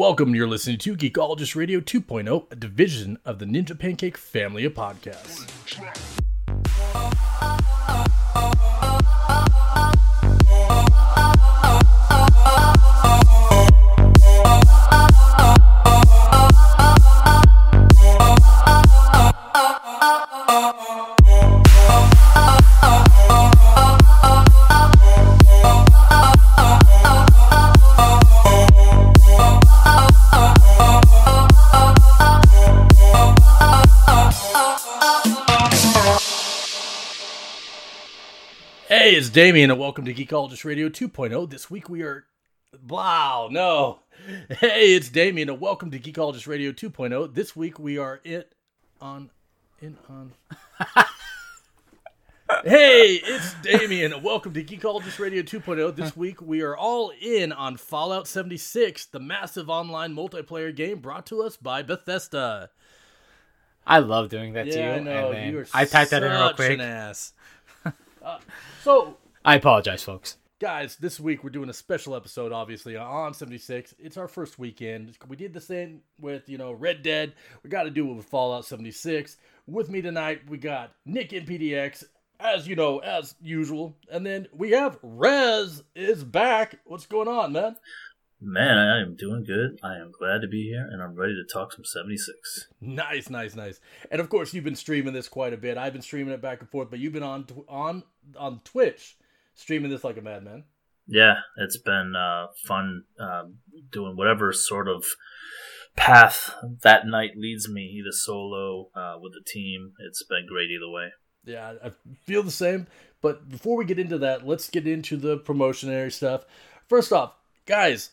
Welcome. You're listening to Geekologist Radio 2.0, a division of the Ninja Pancake family of podcasts. It's Damian, and welcome to Geekologist Radio 2.0. This week we are. Wow, no. Hey, it's Damian, and welcome to Geekologist Radio 2.0. This week we are it on. In on. hey, it's Damian, and welcome to Geekologist Radio 2.0. This week we are all in on Fallout 76, the massive online multiplayer game brought to us by Bethesda. I love doing that to you. I know. then You are I typed that in real quick. an ass. Uh, so, I apologize, folks. guys, this week we're doing a special episode, obviously, on 76. It's our first weekend. We did the same with, you know, Red Dead. We got to do it with Fallout 76. With me tonight, we got Nick in PDX, as you know, as usual. And then we have Rez is back. What's going on, man? Man, I am doing good. I am glad to be here, and I'm ready to talk some 76. Nice, nice, nice. And of course, you've been streaming this quite a bit. I've been streaming it back and forth, but you've been on on on Twitch streaming this like a madman. Yeah, it's been uh, fun um, doing whatever sort of path that night leads me, either solo, uh, with the team. It's been great either way. Yeah, I feel the same. But before we get into that, let's get into the promotionary stuff. First off, guys,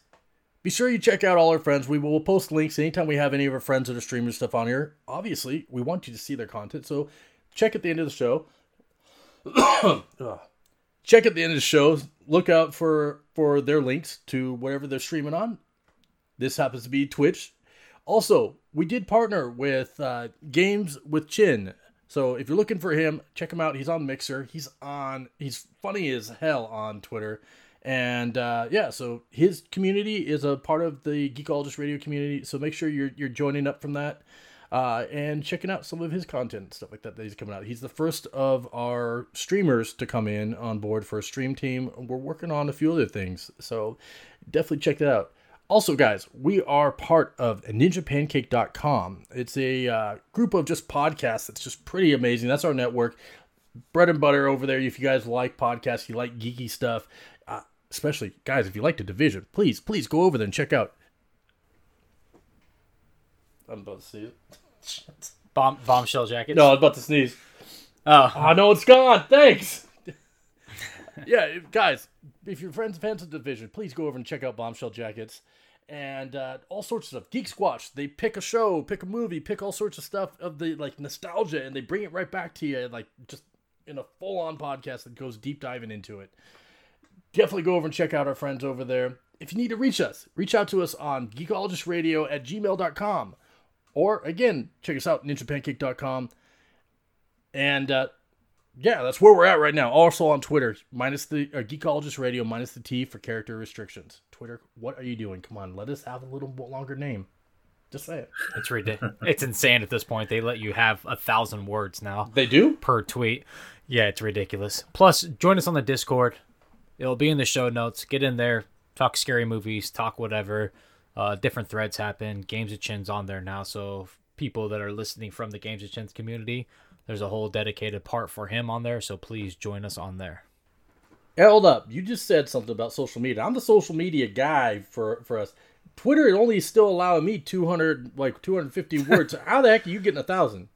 be sure you check out all our friends. We will post links anytime we have any of our friends that are streaming stuff on here. Obviously, we want you to see their content, so check at the end of the show. Check at the end of the show. Look out for for their links to whatever they're streaming on. This happens to be Twitch. Also, we did partner with uh, Games with Chin. So if you're looking for him, check him out. He's on Mixer. He's on. He's funny as hell on Twitter. And uh, yeah, so his community is a part of the Geekologist Radio community. So make sure you're you're joining up from that uh, and checking out some of his content stuff like that that he's coming out. He's the first of our streamers to come in on board for a stream team. We're working on a few other things, so definitely check that out. Also, guys, we are part of ninjapancake.com. It's a uh, group of just podcasts that's just pretty amazing. That's our network. Bread and butter over there. If you guys like podcasts, you like geeky stuff, especially, guys, if you like the division, please, please go over there and check out. I'm about to see it. Bomb bombshell jackets. No, I was about to sneeze. Oh, I know it's gone. Thanks. yeah, if- guys, if you're friends fans of Division, please go over and check out Bombshell Jackets and uh, all sorts of stuff. Geek Squatch, they pick a show, pick a movie, pick all sorts of stuff of the like nostalgia, and they bring it right back to you, like just in a full-on podcast that goes deep diving into it. Definitely go over and check out our friends over there. If you need to reach us, reach out to us on geekologistradio at gmail.com. Or again, check us out, ninjapancake.com. And uh, yeah, that's where we're at right now. Also on Twitter, minus the uh, Geekologist Radio, minus the T for character restrictions. Twitter, what are you doing? Come on, let us have a little longer name. Just say it. it's ridiculous. it's insane at this point. They let you have a thousand words now They do? per tweet. Yeah, it's ridiculous. Plus, join us on the Discord. It'll be in the show notes. Get in there, talk scary movies, talk whatever. Uh, different threads happen. Games of Chin's on there now, so people that are listening from the Games of Chin's community, there's a whole dedicated part for him on there. So please join us on there. Hold up. You just said something about social media. I'm the social media guy for, for us. Twitter only still allowing me 200, like 250 words. How the heck are you getting a thousand?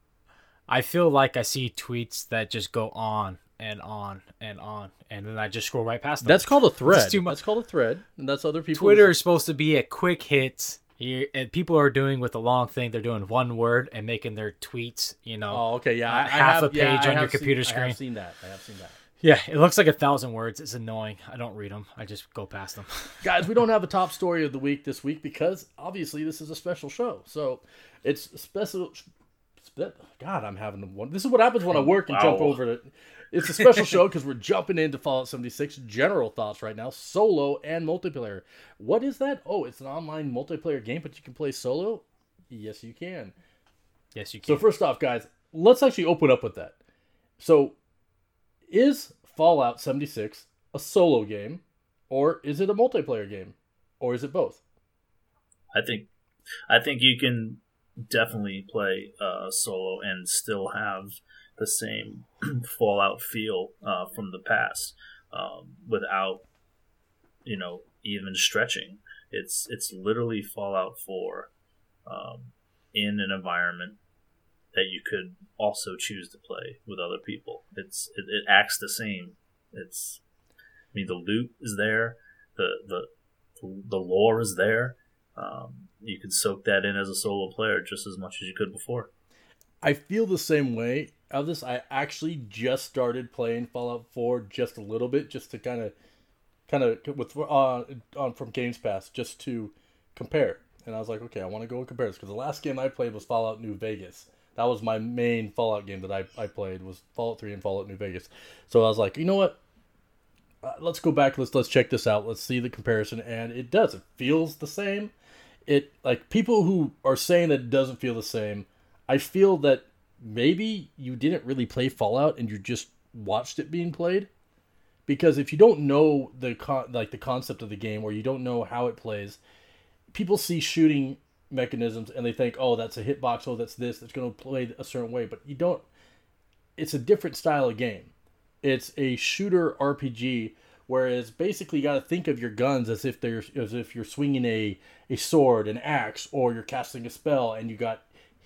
I feel like I see tweets that just go on and on and on, and then I just scroll right past them. That's called a thread. too much. That's called a thread. And that's other people. Twitter is supposed to be a quick hit. Here, and people are doing with the long thing. They're doing one word and making their tweets. You know, Oh, okay. Yeah. I, I half have, a page I on your have seen- computer I screen. have seen that. I have seen that. yeah, it looks like a thousand words. It's annoying. I don't read them. I just go past them. Guys, we don't have a top story of the week this week because obviously this is a special show. So it's special God, I'm having one. This is what happens when I work and wow. jump over to. It's a special show because we're jumping into Fallout 76 general thoughts right now, solo and multiplayer. What is that? Oh, it's an online multiplayer game, but you can play solo. Yes, you can. Yes, you can. So first off, guys, let's actually open up with that. So, is Fallout 76 a solo game, or is it a multiplayer game, or is it both? I think, I think you can definitely play uh, solo and still have the same Fallout feel uh, from the past um, without, you know, even stretching. It's it's literally Fallout Four um, in an environment that you could also choose to play with other people. It's it, it acts the same. It's I mean the loot is there, the the the lore is there. Um, you can soak that in as a solo player just as much as you could before. I feel the same way of this. I actually just started playing Fallout 4 just a little bit, just to kind of, kind of with uh, on from Games Pass, just to compare. And I was like, okay, I want to go and compare this because the last game I played was Fallout New Vegas. That was my main Fallout game that I, I played was Fallout 3 and Fallout New Vegas. So I was like, you know what? Uh, let's go back. Let's let's check this out. Let's see the comparison, and it does. It feels the same it like people who are saying that it doesn't feel the same. I feel that maybe you didn't really play Fallout and you just watched it being played. Because if you don't know the con- like the concept of the game or you don't know how it plays, people see shooting mechanisms and they think, "Oh, that's a hitbox. Oh, that's this. That's going to play a certain way." But you don't. It's a different style of game. It's a shooter RPG Whereas basically, you got to think of your guns as if they're as if you're swinging a a sword, an axe, or you're casting a spell, and you got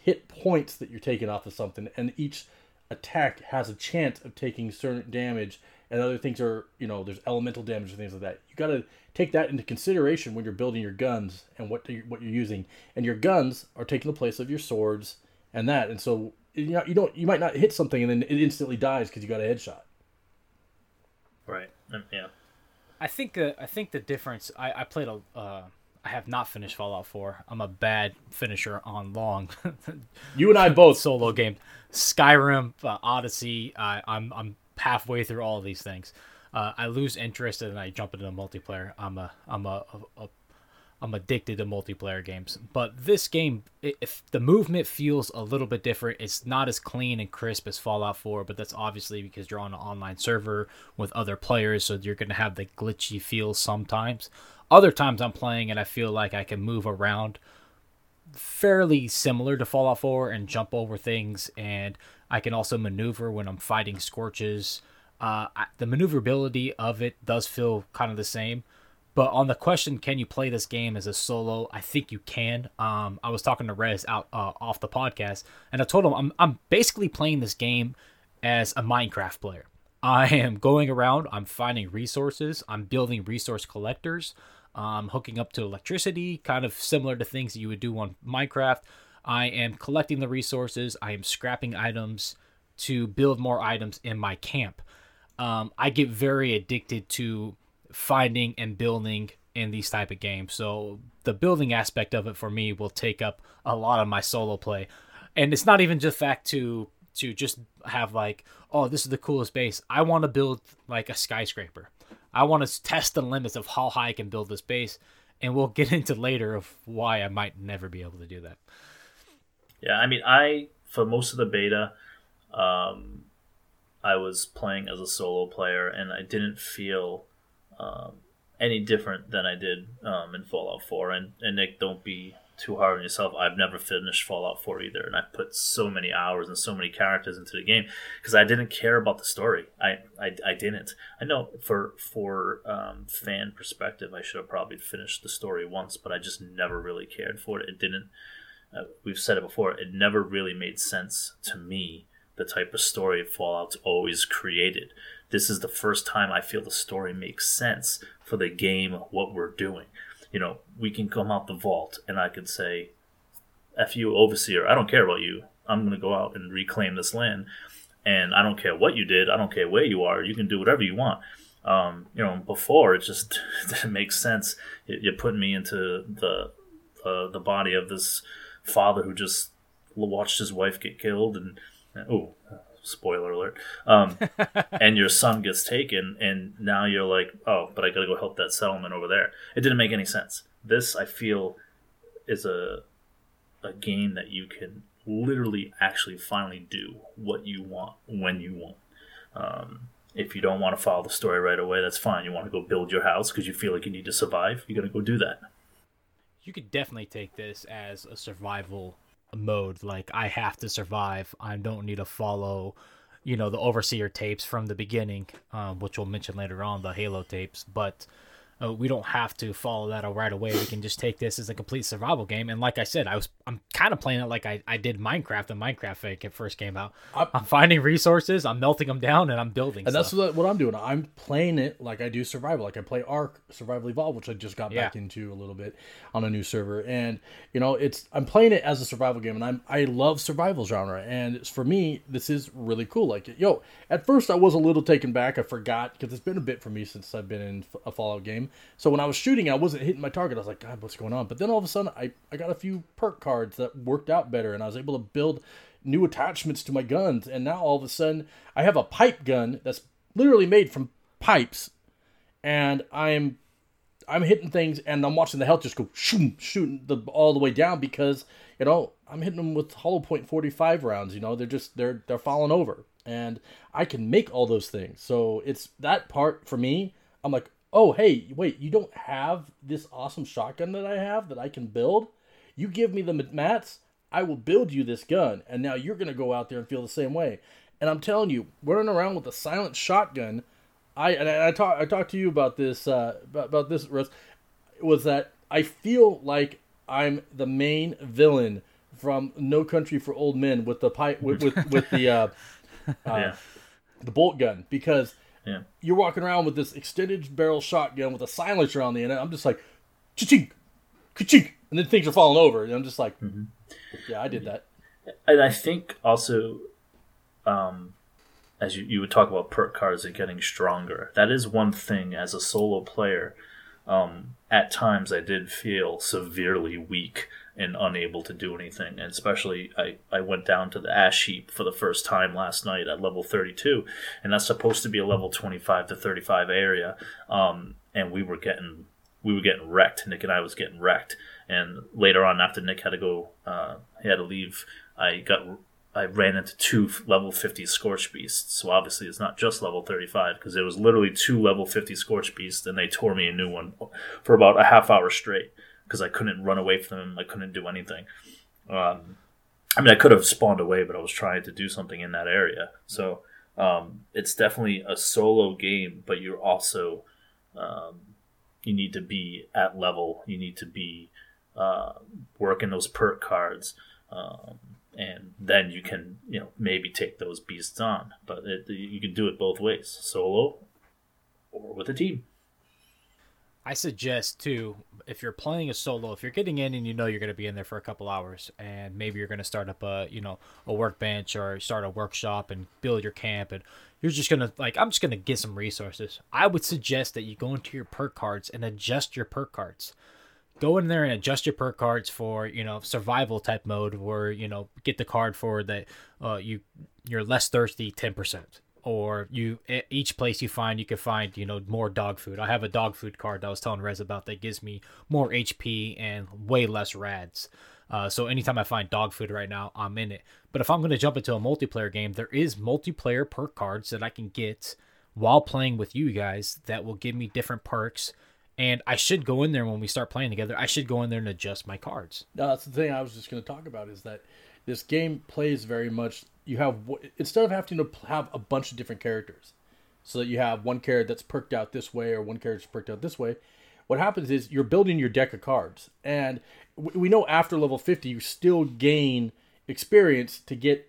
hit points that you're taking off of something, and each attack has a chance of taking certain damage, and other things are you know there's elemental damage and things like that. You got to take that into consideration when you're building your guns and what you're, what you're using, and your guns are taking the place of your swords and that, and so you know you don't you might not hit something and then it instantly dies because you got a headshot. Right. Yeah. I think uh, I think the difference. I I played a. Uh, I have not finished Fallout 4. I'm a bad finisher on long. you and I both solo game. Skyrim, uh, Odyssey. I, I'm I'm halfway through all of these things. Uh, I lose interest and I jump into the multiplayer. I'm a I'm a, a, a I'm addicted to multiplayer games. But this game, if the movement feels a little bit different, it's not as clean and crisp as Fallout 4, but that's obviously because you're on an online server with other players, so you're going to have the glitchy feel sometimes. Other times I'm playing and I feel like I can move around fairly similar to Fallout 4 and jump over things, and I can also maneuver when I'm fighting scorches. Uh, the maneuverability of it does feel kind of the same but on the question, can you play this game as a solo? I think you can. Um, I was talking to Rez out uh, off the podcast, and I told him I'm I'm basically playing this game as a Minecraft player. I am going around. I'm finding resources. I'm building resource collectors. Um, hooking up to electricity, kind of similar to things that you would do on Minecraft. I am collecting the resources. I am scrapping items to build more items in my camp. Um, I get very addicted to finding and building in these type of games. So the building aspect of it for me will take up a lot of my solo play. And it's not even just fact to to just have like, oh, this is the coolest base. I want to build like a skyscraper. I want to test the limits of how high I can build this base, and we'll get into later of why I might never be able to do that. Yeah, I mean, I for most of the beta, um, I was playing as a solo player, and I didn't feel um, any different than I did um, in Fallout 4. And, and Nick, don't be too hard on yourself. I've never finished Fallout 4 either, and I put so many hours and so many characters into the game because I didn't care about the story. I, I, I didn't. I know for for um, fan perspective, I should have probably finished the story once, but I just never really cared for it. It didn't. Uh, we've said it before. It never really made sense to me. The type of story Fallout's always created this is the first time I feel the story makes sense for the game, what we're doing. You know, we can come out the vault and I could say, F you, overseer, I don't care about you. I'm going to go out and reclaim this land. And I don't care what you did. I don't care where you are. You can do whatever you want. Um, you know, before it just didn't make sense. You're putting me into the uh, the body of this father who just watched his wife get killed and oh spoiler alert um, and your son gets taken and now you're like oh but i gotta go help that settlement over there. It didn't make any sense. This i feel is a a game that you can literally actually finally do what you want when you want. Um, if you don't want to follow the story right away that's fine. You want to go build your house because you feel like you need to survive you're to go do that. You could definitely take this as a survival mode. Like I have to survive. I don't need to follow, you know, the overseer tapes from the beginning, um, which we'll mention later on, the holotapes. But uh, we don't have to follow that right away. We can just take this as a complete survival game. And like I said, I was I'm kind of playing it like I, I did Minecraft when Minecraft fake it first came out. I'm, I'm, finding resources, I'm melting them down, and I'm building. And stuff. that's what, what, I'm doing. I'm playing it like I do survival, like I play Ark Survival Evolved, which I just got yeah. back into a little bit on a new server. And you know, it's I'm playing it as a survival game, and I'm I love survival genre. And for me, this is really cool. Like yo, at first I was a little taken back. I forgot because it's been a bit for me since I've been in a Fallout game. So when I was shooting, I wasn't hitting my target. I was like, God, what's going on? But then all of a sudden, I, I got a few perk cards that worked out better, and I was able to build new attachments to my guns. And now all of a sudden, I have a pipe gun that's literally made from pipes, and I'm I'm hitting things, and I'm watching the health just go shooting, shooting the all the way down because you know I'm hitting them with hollow point 45 rounds. You know they're just they're they're falling over, and I can make all those things. So it's that part for me. I'm like, oh, hey, wait, you don't have this awesome shotgun that I have that I can build? You give me the mats, I will build you this gun. And now you're going to go out there and feel the same way. And I'm telling you, running around with a silent shotgun, I and I, I talked I talked to you about this uh, about, about this Russ, was that I feel like I'm the main villain from No Country for Old Men with the pipe with with, with the uh, uh, yeah. the bolt gun because yeah. You're walking around with this extended barrel shotgun with a silencer on the end. I'm just like, ching, ching, and then things are falling over, and I'm just like, mm-hmm. yeah, I did that. And I think also, um, as you, you would talk about perk cards and getting stronger, that is one thing as a solo player. Um, at times, I did feel severely weak and unable to do anything. And especially, I, I went down to the ash heap for the first time last night at level 32, and that's supposed to be a level 25 to 35 area. Um, and we were getting we were getting wrecked. Nick and I was getting wrecked. And later on, after Nick had to go, uh, he had to leave. I got I ran into two level 50 Scorch Beasts. So obviously it's not just level 35 because it was literally two level 50 Scorch Beasts and they tore me a new one for about a half hour straight because I couldn't run away from them. I couldn't do anything. Um, I mean, I could have spawned away, but I was trying to do something in that area. So um, it's definitely a solo game, but you're also um, you need to be at level. You need to be uh, working those perk cards, um, and then you can you know maybe take those beasts on. But it, you can do it both ways, solo or with a team. I suggest too, if you're playing a solo, if you're getting in and you know you're going to be in there for a couple hours, and maybe you're going to start up a you know a workbench or start a workshop and build your camp, and you're just gonna like I'm just gonna get some resources. I would suggest that you go into your perk cards and adjust your perk cards. Go in there and adjust your perk cards for you know survival type mode, where you know get the card for that uh, you you're less thirsty ten percent. Or you each place you find you can find you know more dog food. I have a dog food card that i was telling rez about that gives me more hp and way less rads. Uh, so anytime i find dog food right now i'm in it. But if i'm going to jump into a multiplayer game there is multiplayer perk cards that i can get while playing with you guys that will give me different perks and I should go in there when we start playing together. I should go in there and adjust my cards. No, that's the thing I was just going to talk about is that this game plays very much you have instead of having to have a bunch of different characters so that you have one character that's perked out this way or one character that's perked out this way what happens is you're building your deck of cards and we know after level 50 you still gain experience to get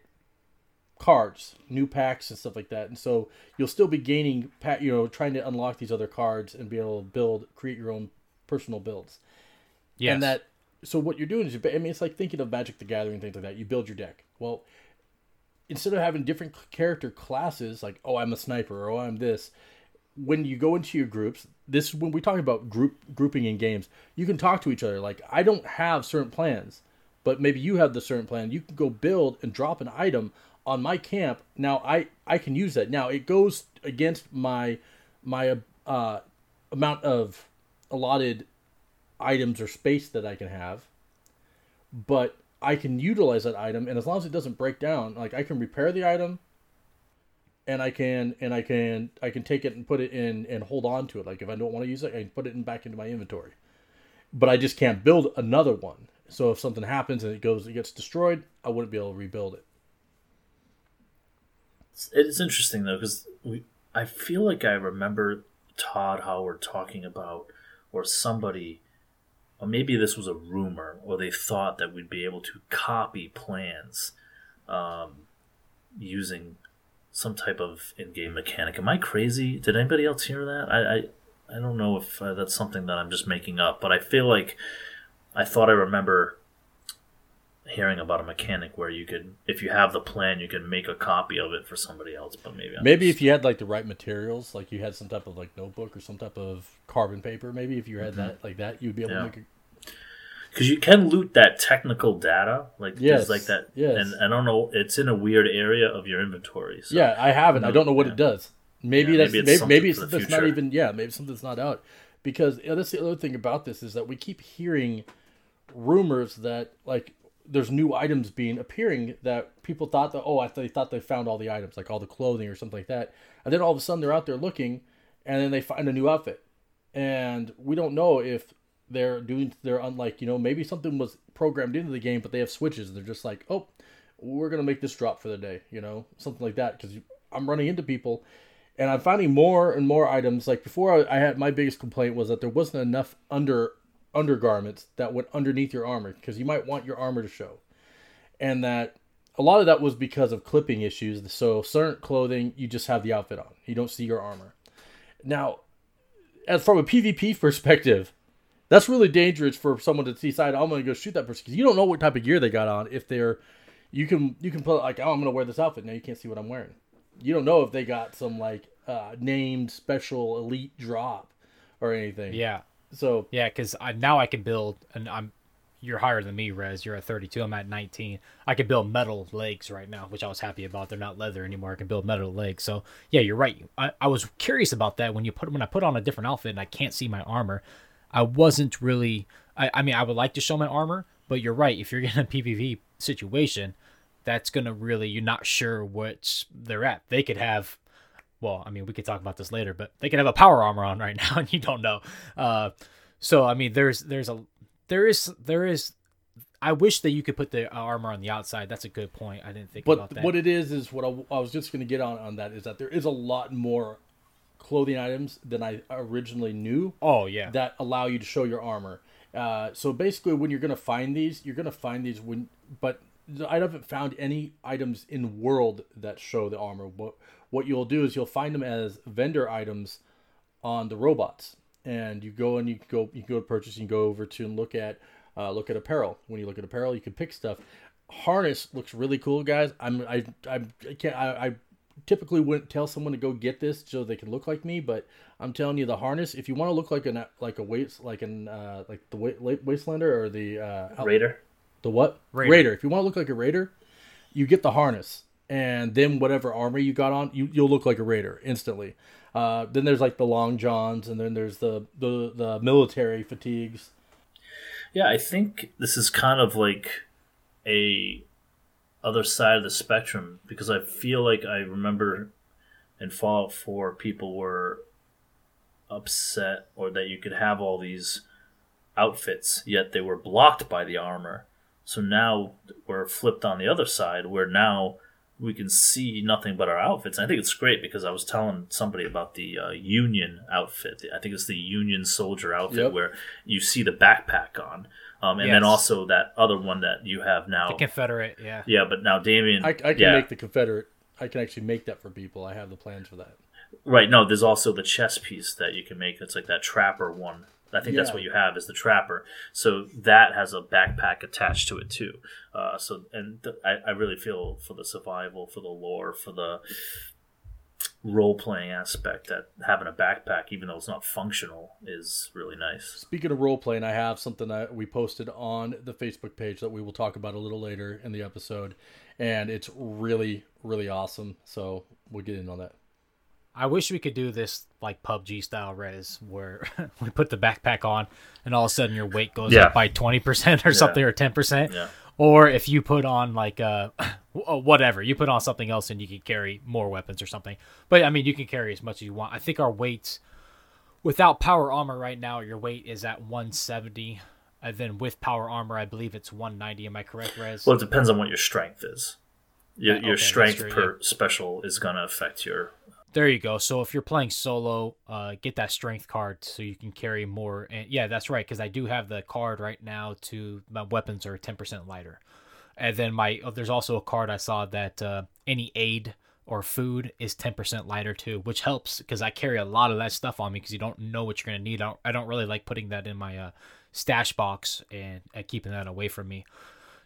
cards new packs and stuff like that and so you'll still be gaining you know trying to unlock these other cards and be able to build create your own personal builds yes. and that so what you're doing is i mean it's like thinking of magic the gathering things like that you build your deck well instead of having different character classes, like oh I'm a sniper or oh I'm this, when you go into your groups, this when we talk about group grouping in games, you can talk to each other. Like I don't have certain plans, but maybe you have the certain plan. You can go build and drop an item on my camp. Now I I can use that. Now it goes against my my uh, amount of allotted items or space that I can have, but I can utilize that item, and as long as it doesn't break down, like I can repair the item, and I can and I can I can take it and put it in and hold on to it. Like if I don't want to use it, I can put it in back into my inventory. But I just can't build another one. So if something happens and it goes, it gets destroyed, I wouldn't be able to rebuild it. It's, it's interesting though because we I feel like I remember Todd Howard talking about or somebody or maybe this was a rumor or they thought that we'd be able to copy plans um, using some type of in-game mechanic. Am I crazy? Did anybody else hear that? I I, I don't know if uh, that's something that I'm just making up, but I feel like I thought I remember hearing about a mechanic where you could, if you have the plan, you can make a copy of it for somebody else. But maybe I'm maybe just, if you had like the right materials, like you had some type of like notebook or some type of carbon paper, maybe if you had mm-hmm. that like that, you'd be able yeah. to make a because you can loot that technical data, like yes, like that. Yes. and I don't know, it's in a weird area of your inventory. So. Yeah, I have it. I don't know what yeah. it does. Maybe yeah, that's maybe it's, maybe, maybe it's that's not even yeah, maybe something's not out. Because you know, that's the other thing about this is that we keep hearing rumors that like there's new items being appearing that people thought that oh I they thought they found all the items like all the clothing or something like that, and then all of a sudden they're out there looking, and then they find a new outfit, and we don't know if they're doing they're unlike you know maybe something was programmed into the game but they have switches. And they're just like oh we're gonna make this drop for the day you know something like that because i'm running into people and i'm finding more and more items. Like before I, I, had my biggest complaint was that there wasn't enough under undergarments that went underneath your armor because you might want your armor to show and that a lot of that was because of clipping issues so certain clothing you just have the outfit on you don't see your armor now as from a pvp perspective that's really dangerous for someone to decide I'm going to go shoot that person because you don't know what type of gear they got on. If they're, you can you can put like oh I'm going to wear this outfit now you can't see what I'm wearing. You don't know if they got some like uh, named special elite drop or anything. Yeah. So yeah, because now I can build and I'm you're higher than me, Rez. You're at 32. I'm at 19. I can build metal legs right now, which I was happy about. They're not leather anymore. I can build metal legs. So yeah, you're right. I, I was curious about that when you put when I put on a different outfit and I can't see my armor. I wasn't really. I, I mean, I would like to show my armor, but you're right. If you're in a PvP situation, that's gonna really you're not sure what they're at. They could have. Well, I mean, we could talk about this later, but they can have a power armor on right now, and you don't know. Uh, so I mean, there's there's a there is there is I wish that you could put the armor on the outside. That's a good point. I didn't think but about that. what it is is what I, I was just going to get on on that is that there is a lot more clothing items than I originally knew. Oh yeah, that allow you to show your armor. Uh, so basically, when you're gonna find these, you're gonna find these when, but I haven't found any items in world that show the armor. What what you'll do is you'll find them as vendor items on the robots, and you go and you go you go to purchase. You go over to and look at uh, look at apparel. When you look at apparel, you can pick stuff. Harness looks really cool, guys. I'm I I, I can't I, I typically wouldn't tell someone to go get this so they can look like me, but I'm telling you, the harness. If you want to look like an like a waste like an uh, like the Wastelander or the uh, Raider, the what Raider. Raider. If you want to look like a Raider, you get the harness, and then whatever armor you got on, you you'll look like a Raider instantly. Uh, then there's like the long johns, and then there's the the the military fatigues. Yeah, I think this is kind of like a other side of the spectrum because I feel like I remember in Fallout 4 people were upset or that you could have all these outfits yet they were blocked by the armor. So now we're flipped on the other side where now we can see nothing but our outfits. And I think it's great because I was telling somebody about the uh, Union outfit. I think it's the Union soldier outfit Yep. where you see the backpack on. Um, and then also that other one that you have now. the Confederate. Yeah. Yeah, but now Damian. I, I can yeah, make the Confederate. I can actually make that for people. I have the plans for that. right. No, there's also the chess piece that you can make. It's like that trapper one. I think that's what you have is the trapper. So that has a backpack attached to it too. Uh, so and th- I, I really feel for the survival, for the lore, for the role playing aspect that having a backpack, even though it's not functional, is really nice. Speaking of role playing, I have something that we posted on the Facebook page that we will talk about a little later in the episode, and it's really really awesome. So we'll get in on that. I wish we could do this like PUBG style Rez, where we put the backpack on, and all of a sudden your weight goes Yeah. up by twenty percent or something, or ten percent. Yeah. Or if you put on like uh whatever, you put on something else and you can carry more weapons or something. But I mean, you can carry as much as you want. I think our weights without power armor right now, your weight is at 170. And then with power armor, I believe it's 190. Am I correct, Rez? Well, it depends on what your strength is. Your, Yeah, okay, your strength true, per special is going to affect your. There you go. So if you're playing solo, uh, get that strength card so you can carry more. And yeah, that's right. Because I do have the card right now to my weapons are 10% lighter. And then my oh, there's also a card I saw that uh, any aid or food is 10% lighter too, which helps because I carry a lot of that stuff on me because you don't know what you're gonna need. I don't, I don't really like putting that in my uh, stash box and keeping that away from me.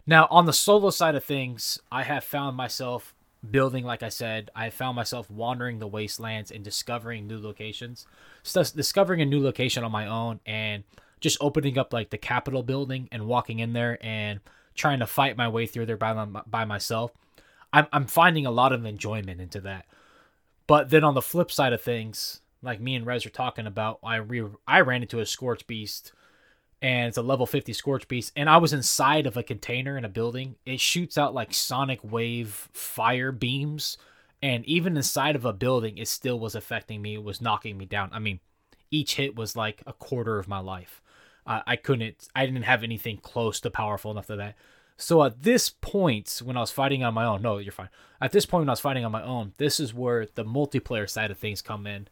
Now, on the solo side of things, I have found myself building, like I said, I found myself wandering the wastelands and discovering new locations. So, discovering a new location on my own and just opening up like the Capitol building and walking in there and trying to fight my way through there by, my, by myself. I'm, I'm finding a lot of enjoyment into that. But then on the flip side of things, like me and Rez are talking about, I re- I ran into a Scorch Beast and it's a level 50 scorch beast and i was inside of a container in a building. It shoots out like sonic wave fire beams and even inside of a building it still was affecting me. It was knocking me down. I mean each hit was like a quarter of my life. Uh, i couldn't i didn't have anything close to powerful enough to that. So at this point when i was fighting on my own no you're fine. At this point when i was fighting on my own this is where the multiplayer side of things come in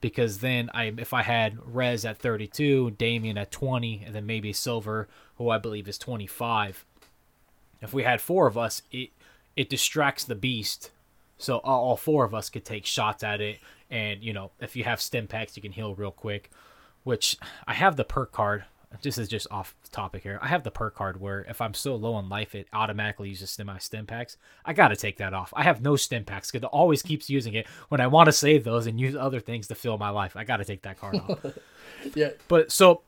because then I if I had Rez at 32, Damian at 20, and then maybe Silver, who I believe is 25. If we had four of us, it it distracts the beast, so all four of us could take shots at it. And you know, if you have stim packs, you can heal real quick. Which I have the perk card. This is just off topic here. I have the perk card where if I'm so low on life, it automatically uses my stim packs. I gotta take that off. I have no stim packs because it always keeps using it when I want to save those and use other things to fill my life. I gotta take that card off. Yeah, But so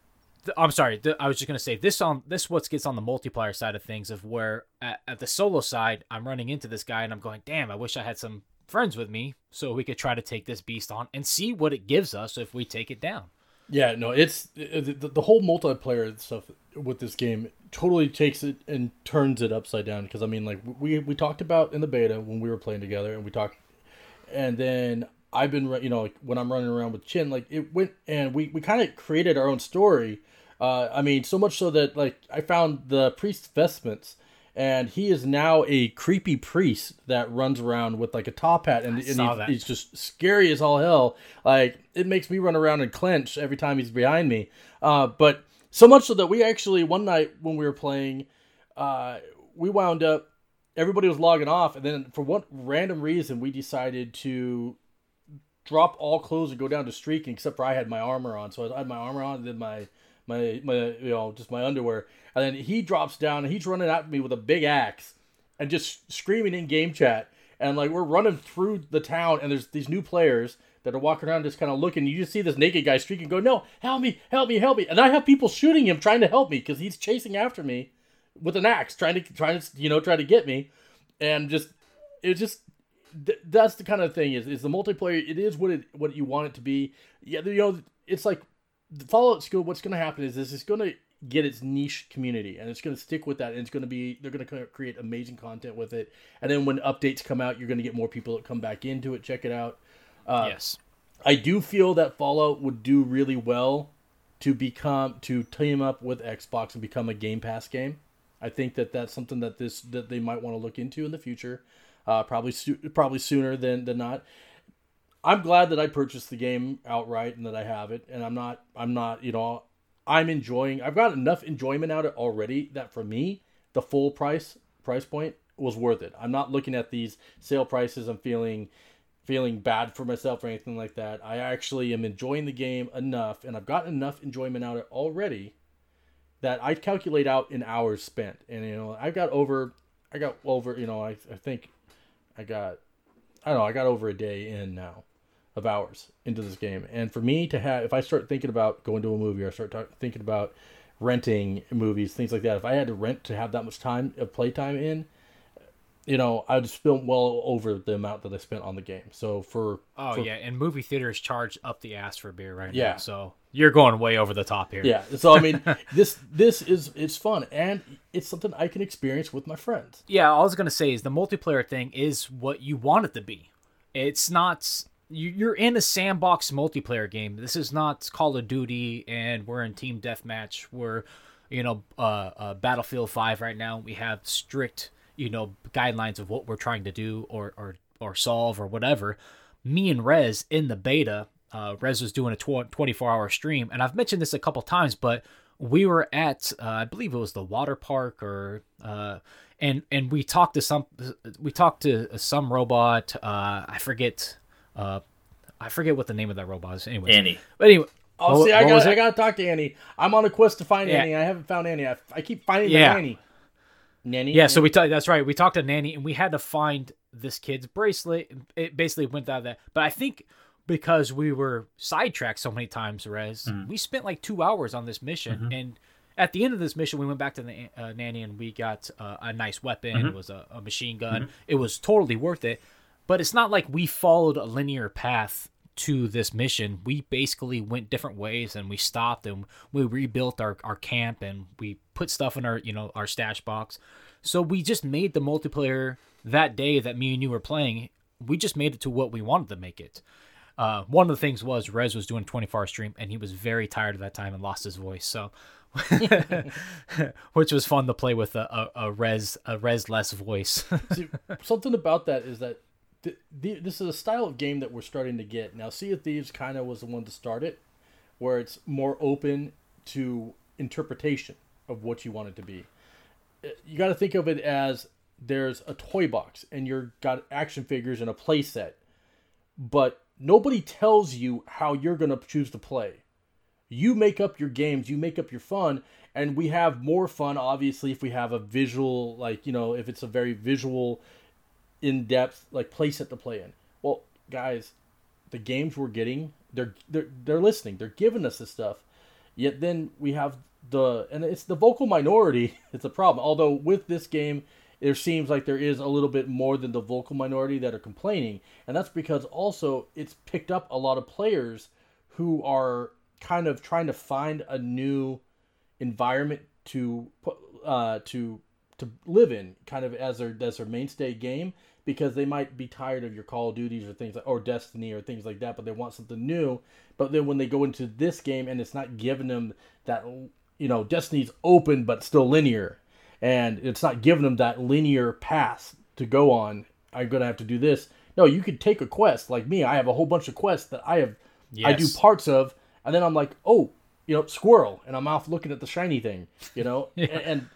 I'm sorry. I was just gonna say this on this what gets on the multiplayer side of things of where at, at the solo side I'm running into this guy and I'm going, damn, I wish I had some friends with me so we could try to take this beast on and see what it gives us if we take it down. Yeah, no, it's the, the, the whole multiplayer stuff with this game totally takes it and turns it upside down. Because I mean, like we we talked about in the beta when we were playing together, and we talked, and then I've been you know like when I'm running around with Chin, like it went and we we kind of created our own story. Uh, I mean, so much so that like I found the priest vestments. And he is now a creepy priest that runs around with like a top hat, and, and he- he's just scary as all hell. Like it makes me run around and clench every time he's behind me. Uh, but so much so that we actually one night when we were playing, uh, we wound up. Everybody was logging off, and then for what random reason we decided to drop all clothes and go down to streaking, except for I had my armor on. So I had my armor on, and then my my my you know just my underwear, and then he drops down and he's running at me with a big axe and just screaming in game chat. And like we're running through the town, and there's these new players that are walking around just kind of looking. You just see this naked guy streaking, go, "No, help me, help me, help me!" And I have people shooting him, trying to help me because he's chasing after me with an axe, trying to trying to you know try to get me, and just it just th- that's the kind of thing is is the multiplayer. It is what it what you want it to be. Yeah, you know, it's like Fallout School. What's going to happen is this is going to get its niche community and it's going to stick with that and it's going to be they're going to create amazing content with it and then when updates come out you're going to get more people that come back into it check it out yes. I do feel that Fallout would do really well to become to team up with Xbox and become a Game Pass game. I think that that's something that this that they might want to look into in the future, uh, probably soo- probably sooner than than not. I'm glad that I purchased the game outright and that I have it, and I'm not I'm not you know I'm enjoying. I've got enough enjoyment out of it already that for me the full price price point was worth it. I'm not looking at these sale prices and feeling feeling bad for myself or anything like that. I actually am enjoying the game enough, and I've gotten enough enjoyment out of it already that I calculate out in hours spent. And you know, I've got over, I got over, you know, I, I think I got, I don't know, I got over a day in now. Of hours into this game. And for me to have, if I start thinking about going to a movie or start talk, thinking about renting movies, things like that, if I had to rent to have that much time of playtime in, you know, I'd spend well over the amount that I spent on the game. So for Oh for, yeah, and movie theaters charge up the ass for beer right Yeah. now. So you're going way over the top here. yeah. So I mean, this this is it's fun and it's something I can experience with my friends. Yeah, all I was gonna say is the multiplayer thing is what you want it to be. It's not you're in a sandbox multiplayer game. This is not Call of Duty, and we're in team deathmatch. We're, you know, uh, uh, Battlefield Five right now. We have strict, you know, guidelines of what we're trying to do or or or solve or whatever. Me and Rez in the beta, uh, Rez was doing a tw- 24 hour stream, and I've mentioned this a couple times, but we were at uh, I believe it was the water park or uh, and and we talked to some we talked to some robot uh, I forget uh, I forget what the name of that robot is anyway Annie. but anyway Oh, what- see, I what was got I got to talk to Annie. I'm on a quest to find Yeah. Annie. I haven't found Annie. I, I keep finding Yeah. the Annie. Nanny. yeah so we talked that's right we talked to Nanny and we had to find this kid's bracelet it basically went out of that but I think because we were sidetracked so many times Rez we spent like two hours on this mission and at the end of this mission we went back to the uh, nanny and we got uh, a nice weapon it was a, a machine gun it was totally worth it but it's not like we followed a linear path to this mission we basically went different ways and we stopped and we rebuilt our, our camp and we put stuff in our you know our stash box so we just made the multiplayer that day that me and you were playing we just made it to what we wanted to make it uh, one of the things was Rez was doing 24 hour stream and he was very tired at that time and lost his voice. So, which was fun to play with a, a, a Rez a Rez less voice. See, something about that is that th- this is a style of game that we're starting to get now. Sea of Thieves kind of was the one to start it, where it's more open to interpretation of what you want it to be. Uh, You got to think of it as there's a toy box and you're got action figures and a play set, but nobody tells you how you're going to choose to play. You make up your games, you make up your fun, and we have more fun obviously if we have a visual like, you know, if it's a very visual in-depth like place playset to play in. Well, guys, the games we're getting, they're they're they're listening. They're giving us this stuff. Yet then we have the and it's the vocal minority. It's a problem. Although with this game, there seems like there is a little bit more than the vocal minority that are complaining, and that's because also it's picked up a lot of players who are kind of trying to find a new environment to put uh, to to live in, kind of as their as their mainstay game, because they might be tired of your Call of Duties or things like or Destiny or things like that, but they want something new. But then when they go into this game and it's not giving them that, you know, Destiny's open but still linear, and it's not giving them that linear path to go on. I'm gonna have to do this. No, you could take a quest like me. I have a whole bunch of quests that I have yes. I do parts of, and then I'm like, oh, you know, squirrel, and I'm off looking at the shiny thing, you know, and, and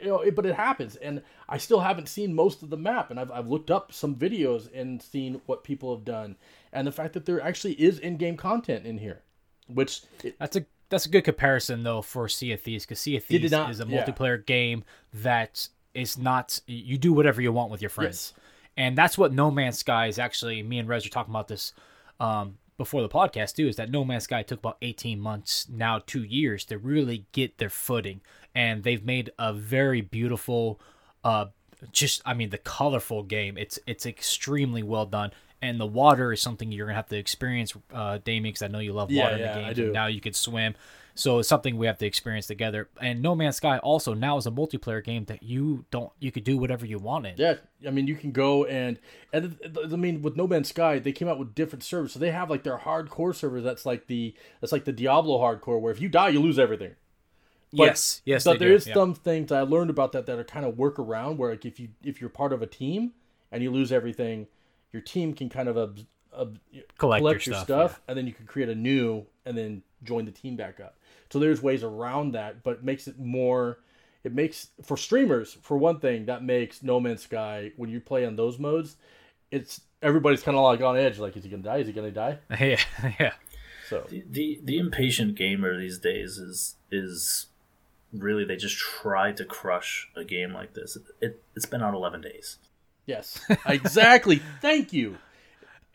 you know, it, but it happens, and I still haven't seen most of the map, and I've I've looked up some videos and seen what people have done, and the fact that there actually is in-game content in here, which it, That's a that's a good comparison though for Sea of Thieves because Sea of Thieves not- is a yeah. multiplayer game that is not you do whatever you want with your friends, Yes. and that's what No Man's Sky is actually. Me and Rez are talking about this um, before the podcast too. Is that No Man's Sky took about eighteen months, now two years to really get their footing, and they've made a very beautiful. Uh, just I mean the colorful game. It's it's extremely well done. And the water is something you're gonna have to experience, uh, Damian, because I know you love Yeah, water in yeah, the I do. Now you can swim, so it's something we have to experience together. And No Man's Sky also now is a multiplayer game that you don't you could do whatever you wanted. Yeah, I mean, you can go and and I mean, with No Man's Sky, they came out with different servers. So they have like their hardcore servers. That's like the that's like the Diablo hardcore, where if you die, you lose everything. But- yes, yes, but they there do, is yeah. some things I learned about that that are kind of work around. Where like if you if you're part of a team and you lose everything, your team can kind of ab- ab- collect, collect your, your stuff. stuff, and then you can create a new and then join the team back up. So there's ways around that, but it makes it more. It makes for streamers, for one thing, that makes No Man's Sky when you play on those modes, it's everybody's kind of like on edge. Like, is he gonna die? Is he gonna die? Yeah, yeah, So The, the the impatient gamer these days is is really they just try to crush a game like this. It, it it's been out eleven days. yes, exactly. Thank you.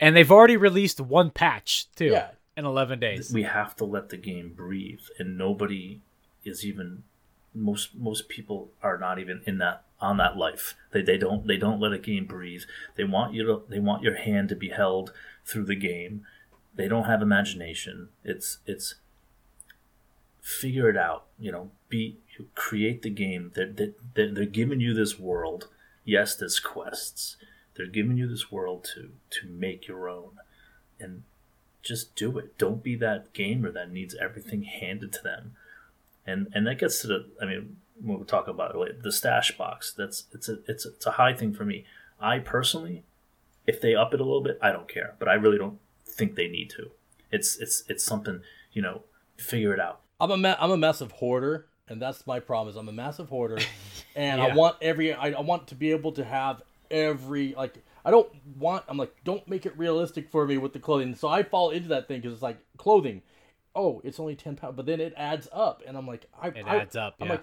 and they've already released one patch too Yeah. in 11 days. we have to let the game breathe and nobody is even most most people are not even in that on that life they, they don't they don't let a game breathe they want you to they want your hand to be held through the game they don't have imagination it's it's figure it out you know be create the game they're, they're, they're giving you this world yes there's quests they're giving you this world to to make your own and just do it. Don't be that gamer that needs everything handed to them. And and that gets to the I mean we'll talk about it later. The stash box. That's it's a it's a, it's a high thing for me. I personally, if they up it a little bit, I don't care. But I really don't think they need to. It's it's it's something you know. Figure it out. I'm a ma- I'm a massive hoarder, and that's my problem. Is I'm a massive hoarder, and I want every I, I want to be able to have every like I don't want I'm like don't make it realistic for me with the clothing. So I fall into that thing because it's like clothing. Oh, it's only ten pounds, but then it adds up, and I'm like I It I- adds up, I'm yeah. like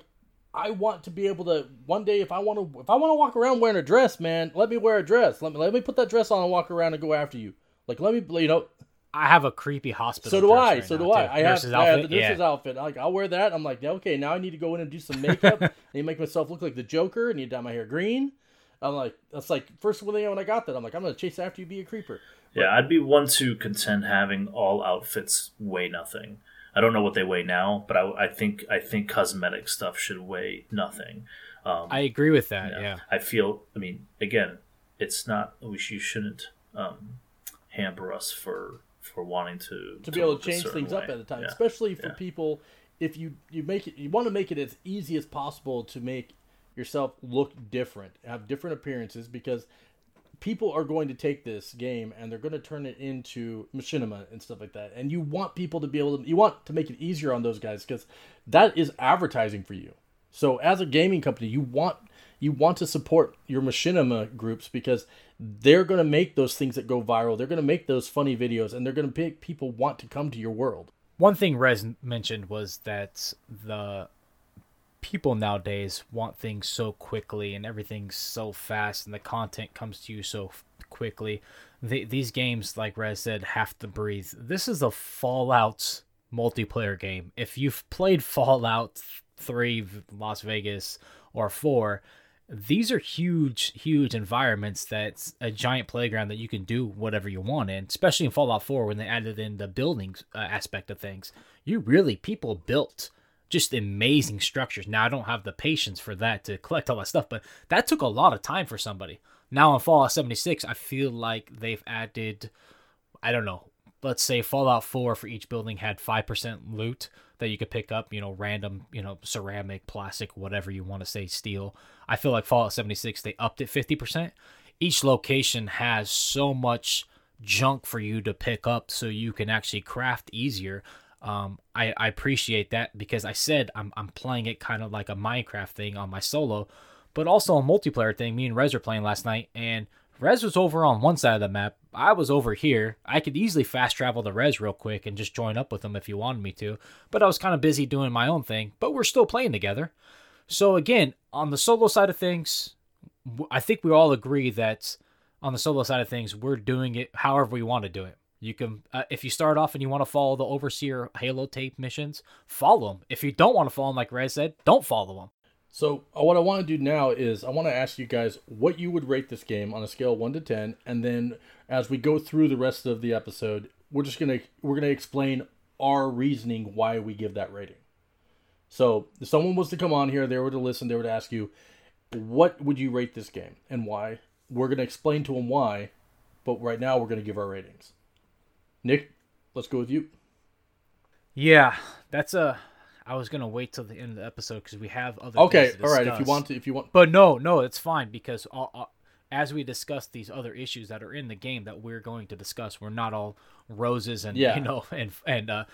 I want to be able to one day if I want to if I want to walk around wearing a dress, man, let me wear a dress. Let me let me put that dress on and walk around and go after you. Like let me you know I have a creepy hospital. so do dress I. right so do I. too. I have, Nurse's I have outfit? the nurse's yeah. outfit. Like I'll wear that. I'm like, okay, now I need to go in and do some makeup. I need to make myself look like the Joker. I need to dye my hair green. I'm like, that's like first one thing when I got that. I'm like, I'm gonna chase after you, be a creeper. Yeah, I'd be one to contend having all outfits weigh nothing. I don't know what they weigh now, but I, I think I think cosmetic stuff should weigh nothing. Um, I agree with that. Yeah. Yeah. I feel. I mean, again, it's not. We sh- you shouldn't um, hamper us for for wanting to to be able to change things up at a time, Yeah. especially for Yeah. people. If you you make it, you want to make it as easy as possible to make yourself look different, have different appearances, because people are going to take this game and they're going to turn it into machinima and stuff like that. And you want people to be able to, you want to make it easier on those guys because that is advertising for you. So as a gaming company, you want you want to support your machinima groups because they're going to make those things that go viral. They're going to make those funny videos and they're going to make people want to come to your world. One thing Rez mentioned was that the people nowadays want things so quickly and everything's so fast and the content comes to you so quickly. The, these games, like Rez said, have to breathe. This is a Fallout multiplayer game. If you've played Fallout 3 Las Vegas or 4, these are huge, huge environments that's a giant playground that you can do whatever you want in, especially in Fallout 4 when they added in the building uh, aspect of things. You really, people built just amazing structures. Now, I don't have the patience for that to collect all that stuff, but that took a lot of time for somebody. Now, in Fallout 76, I feel like they've added, I don't know, let's say Fallout 4 for each building had 5% loot that you could pick up, you know, random, you know, ceramic, plastic, whatever you want to say, steel. I feel like Fallout 76, they upped it 50%. Each location has so much junk for you to pick up so you can actually craft easier. Um, I, I appreciate that because I said I'm, I'm playing it kind of like a Minecraft thing on my solo, but also a multiplayer thing. Me and Rez are playing last night, and Rez was over on one side of the map. I was over here. I could easily fast travel to Rez real quick and just join up with him if you wanted me to, but I was kind of busy doing my own thing. But we're still playing together. So again, on the solo side of things, I think we all agree that on the solo side of things, we're doing it however we want to do it. You can, uh, if you start off and you want to follow the Overseer holotape missions, follow them. If you don't want to follow them, like Rez said, don't follow them. So uh, what I want to do now is I want to ask you guys what you would rate this game on a scale one to ten, and then as we go through the rest of the episode, we're just gonna we're gonna explain our reasoning why we give that rating. So if someone was to come on here, they were to listen, they were to ask you, what would you rate this game and why? We're gonna explain to them why, but right now we're gonna give our ratings. Nick, let's go with you. Yeah, that's a. I was gonna wait till the end of the episode because we have other. Okay, all right. If you want to, if you want, But no, no, it's fine because uh, uh, as we discuss these other issues that are in the game that we're going to discuss, we're not all roses and Yeah. you know and and uh,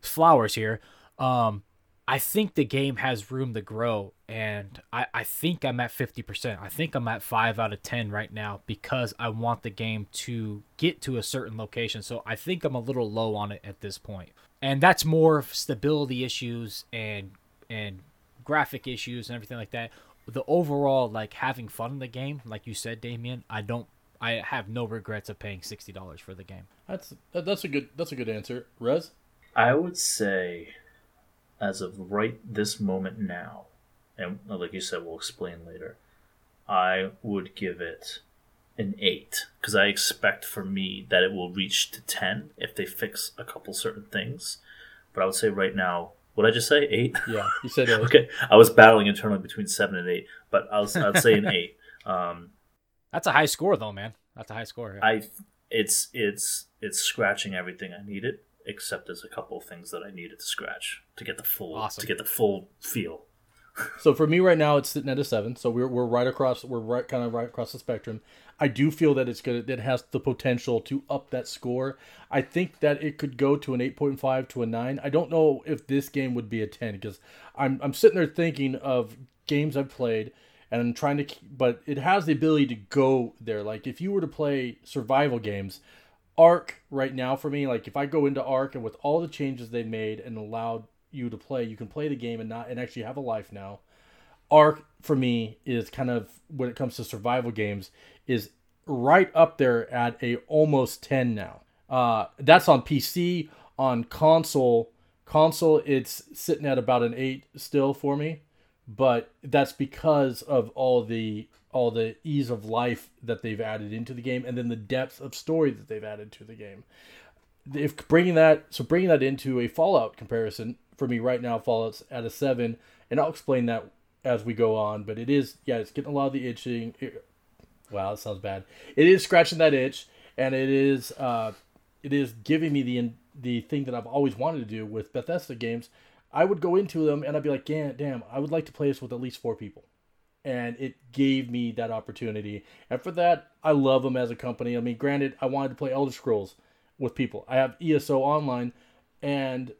flowers here. Um, I think the game has room to grow, and I I think I'm at fifty percent. I think I'm at five out of ten right now because I want the game to get to a certain location. So I think I'm a little low on it at this point. point, and that's more of stability issues and and graphic issues and everything like that. The overall like having fun in the game, like you said, Damian, I don't I have no regrets of paying sixty dollars for the game. That's that's a good that's a good answer, Rez. I would say, as of right this moment now, and like you said, we'll explain later. I would give it an eight because I expect for me that it will reach to ten if they fix a couple certain things. But I would say right now, what I just say eight? Yeah, you said eight. okay. I was battling internally between seven and eight, but I was I'd say an eight. Um, That's a high score though, man. That's a high score. Yeah. I it's it's it's scratching everything I needed, except there's a couple of things that I needed to scratch to get the full Awesome. to get the full feel. So for me right now, it's sitting at a seven. So we're, we're right across. We're right kind of right across the spectrum. I do feel that it's good. It has the potential to up that score. I think that it could go to an eight point five to a nine. I don't know if this game would be a ten because I'm I'm sitting there thinking of games I've played and I'm trying to. But it has the ability to go there. Like if you were to play survival games, Ark right now for me, like if I go into Ark and with all the changes they made and allowed you to play, you can play the game and not and actually have a life now. Ark for me is kind of when it comes to survival games is right up there at a almost 10 now. Uh, that's on PC on console. Console it's sitting at about an 8 still for me, but that's because of all the all the ease of life that they've added into the game and then the depth of story that they've added to the game. If bringing that so bringing that into a fallout comparison for me right now fallout's at a seven and i'll explain that as we go on but it is yeah it's getting a lot of the itching. It- wow that sounds bad. It is scratching that itch and it is uh it is giving me the the thing that i've always wanted to do with bethesda games. I would go into them and i'd be like damn i would like to play this with at least four people and it gave me that opportunity. And for that, I love them as a company. I mean, granted, I wanted to play Elder Scrolls with people. I have ESO online, and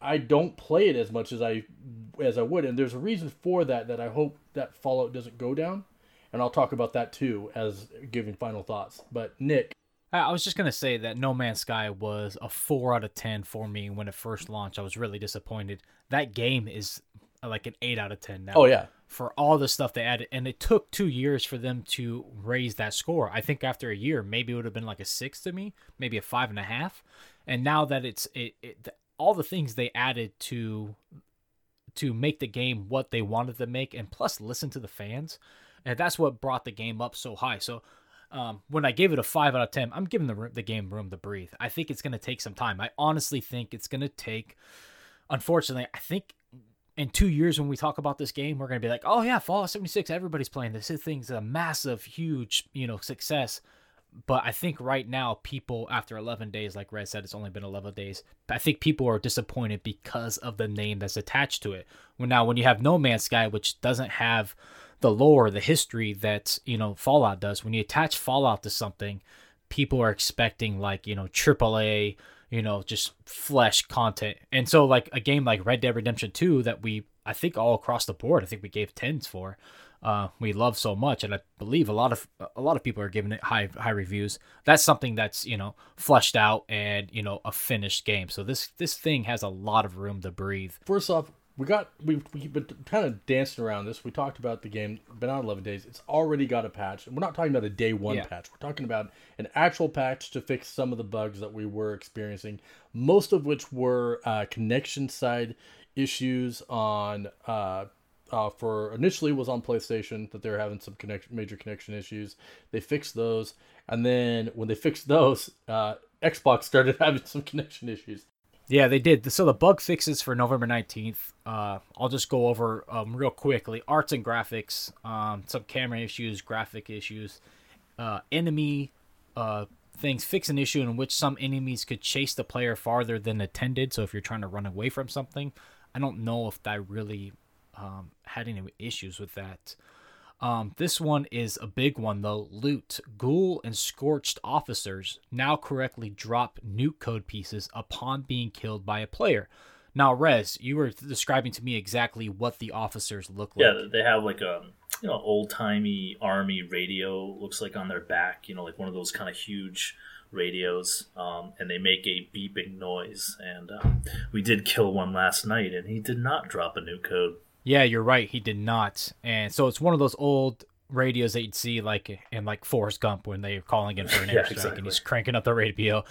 I don't play it as much as I as I would. And there's a reason for that that I hope that Fallout doesn't go down. And I'll talk about that too as giving final thoughts. But Nick, I was just gonna say that No Man's Sky was a four out of ten for me when it first launched. I was really disappointed. That game is like an eight out of ten now. oh yeah, for all the stuff they added, and it took two years for them to raise that score. I think after a year, maybe it would have been like a six to me, maybe a five and a half. And now that it's it, it th- all the things they added to to make the game what they wanted to make, and plus listen to the fans, and that's what brought the game up so high. So. Um, when I gave it a five out of ten, I'm giving the the game room to breathe. I think it's gonna take some time. I honestly think it's gonna take. Unfortunately, I think in two years when we talk about this game, we're gonna be like, oh yeah, Fallout 76, everybody's playing this. This thing's a massive, huge, you know, success. But I think right now, people after 11 days, like Red said, it's only been 11 days. I think people are disappointed because of the name that's attached to it. Well, now when you have No Man's Sky, which doesn't have the lore, the history that you know Fallout does, when you attach Fallout to something, people are expecting like you know AAA, you know, just flesh content. And so like a game like Red Dead Redemption 2 that we I think all across the board, I think we gave 10s for. Uh, we love so much, and I believe a lot of a lot of people are giving it high high reviews. That's something that's you know fleshed out and you know a finished game. So this this thing has a lot of room to breathe. first off, we got we we've been kind of dancing around this. We talked about the game been out 11 days. It's already got a patch. And we're not talking about a day one Yeah. patch. We're talking about an actual patch to fix some of the bugs that we were experiencing. Most of which were uh, connection side issues on uh, uh, for initially was on PlayStation that they were having some connection major connection issues. They fixed those, and then when they fixed those, uh, Xbox started having some connection issues. Yeah, they did. So the bug fixes for November 19th, uh, I'll just go over um, real quickly. Arts and graphics, um, some camera issues, graphic issues, uh, enemy uh, things. Fix an issue in which some enemies could chase the player farther than intended. So if you're trying to run away from something, I don't know if that really um, had any issues with that. Um, this one is a big one though. Loot, ghoul, and scorched officers now correctly drop nuke code pieces upon being killed by a player. Now, Rez, you were describing to me exactly what the officers look like. Yeah, they have like a you know old timey army radio. Looks like on their back. You know, like one of those kind of huge radios, um, and they make a beeping noise. And um, we did kill one last night, and he did not drop a nuke code. Yeah, you're right. He did not. And so it's one of those old radios that you'd see like in like Forrest Gump when they're calling in for an Yeah, airstrike exactly. and he's cranking up the radio.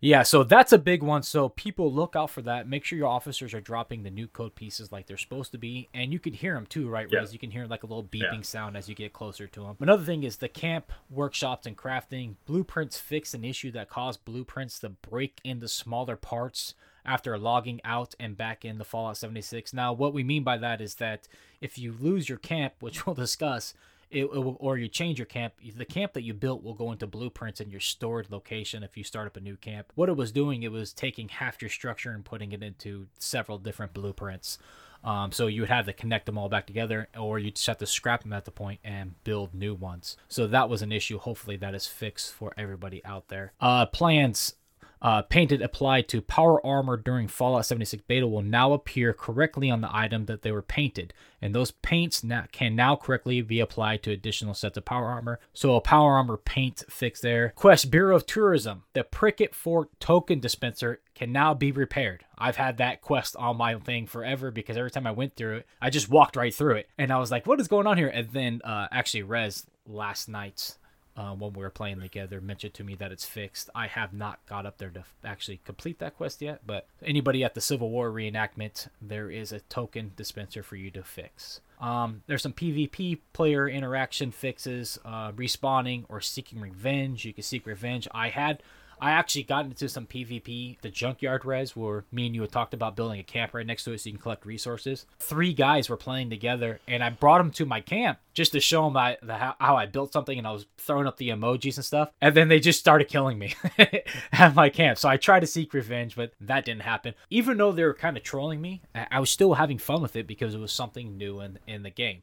Yeah, so that's a big one. So people look out for that. Make sure your officers are dropping the nuke code pieces like they're supposed to be, and you can hear them too, right? Yeah. You can hear like a little beeping Yeah. sound as you get closer to them. Another thing is the camp workshops and crafting blueprints fix an issue that caused blueprints to break into smaller parts after logging out and back in the Fallout 76. Now, what we mean by that is that if you lose your camp, which we'll discuss, it, it will, or you change your camp, the camp that you built will go into blueprints in your stored location if you start up a new camp. What it was doing, it was taking half your structure and putting it into several different blueprints. Um, so you would have to connect them all back together, or you just have to scrap them at the point and build new ones. So that was an issue. Hopefully, that is fixed for everybody out there. Uh, plans uh, painted applied to power armor during Fallout 76 beta will now appear correctly on the item that they were painted, and those paints now, can now correctly be applied to additional sets of power armor. So a power armor paint fix there. Quest Bureau of Tourism: the Prickett Fort token dispenser can now be repaired. I've had that quest on my thing forever because every time I went through it, I just walked right through it, and I was like, "What is going on here?" And then uh, actually, Rez last night uh, when we were playing together mentioned to me that it's fixed. I have not got up there to actually complete that quest yet, but anybody at the Civil War reenactment, there is a token dispenser for you to fix. Um, there's some PvP player interaction fixes, uh, respawning or seeking revenge. You can seek revenge. I had. I actually got into some PvP, the junkyard Rez, where me and you had talked about building a camp right next to it so you can collect resources. Three guys were playing together, and I brought them to my camp just to show them I, the, how, I built something, and I was throwing up the emojis and stuff. And then they just started killing me at my camp. So I tried to seek revenge, but that didn't happen. Even though they were kind of trolling me, I I was still having fun with it because it was something new in, in the game.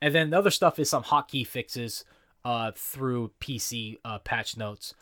And then the other stuff is some hotkey fixes uh, through PC uh, patch notes.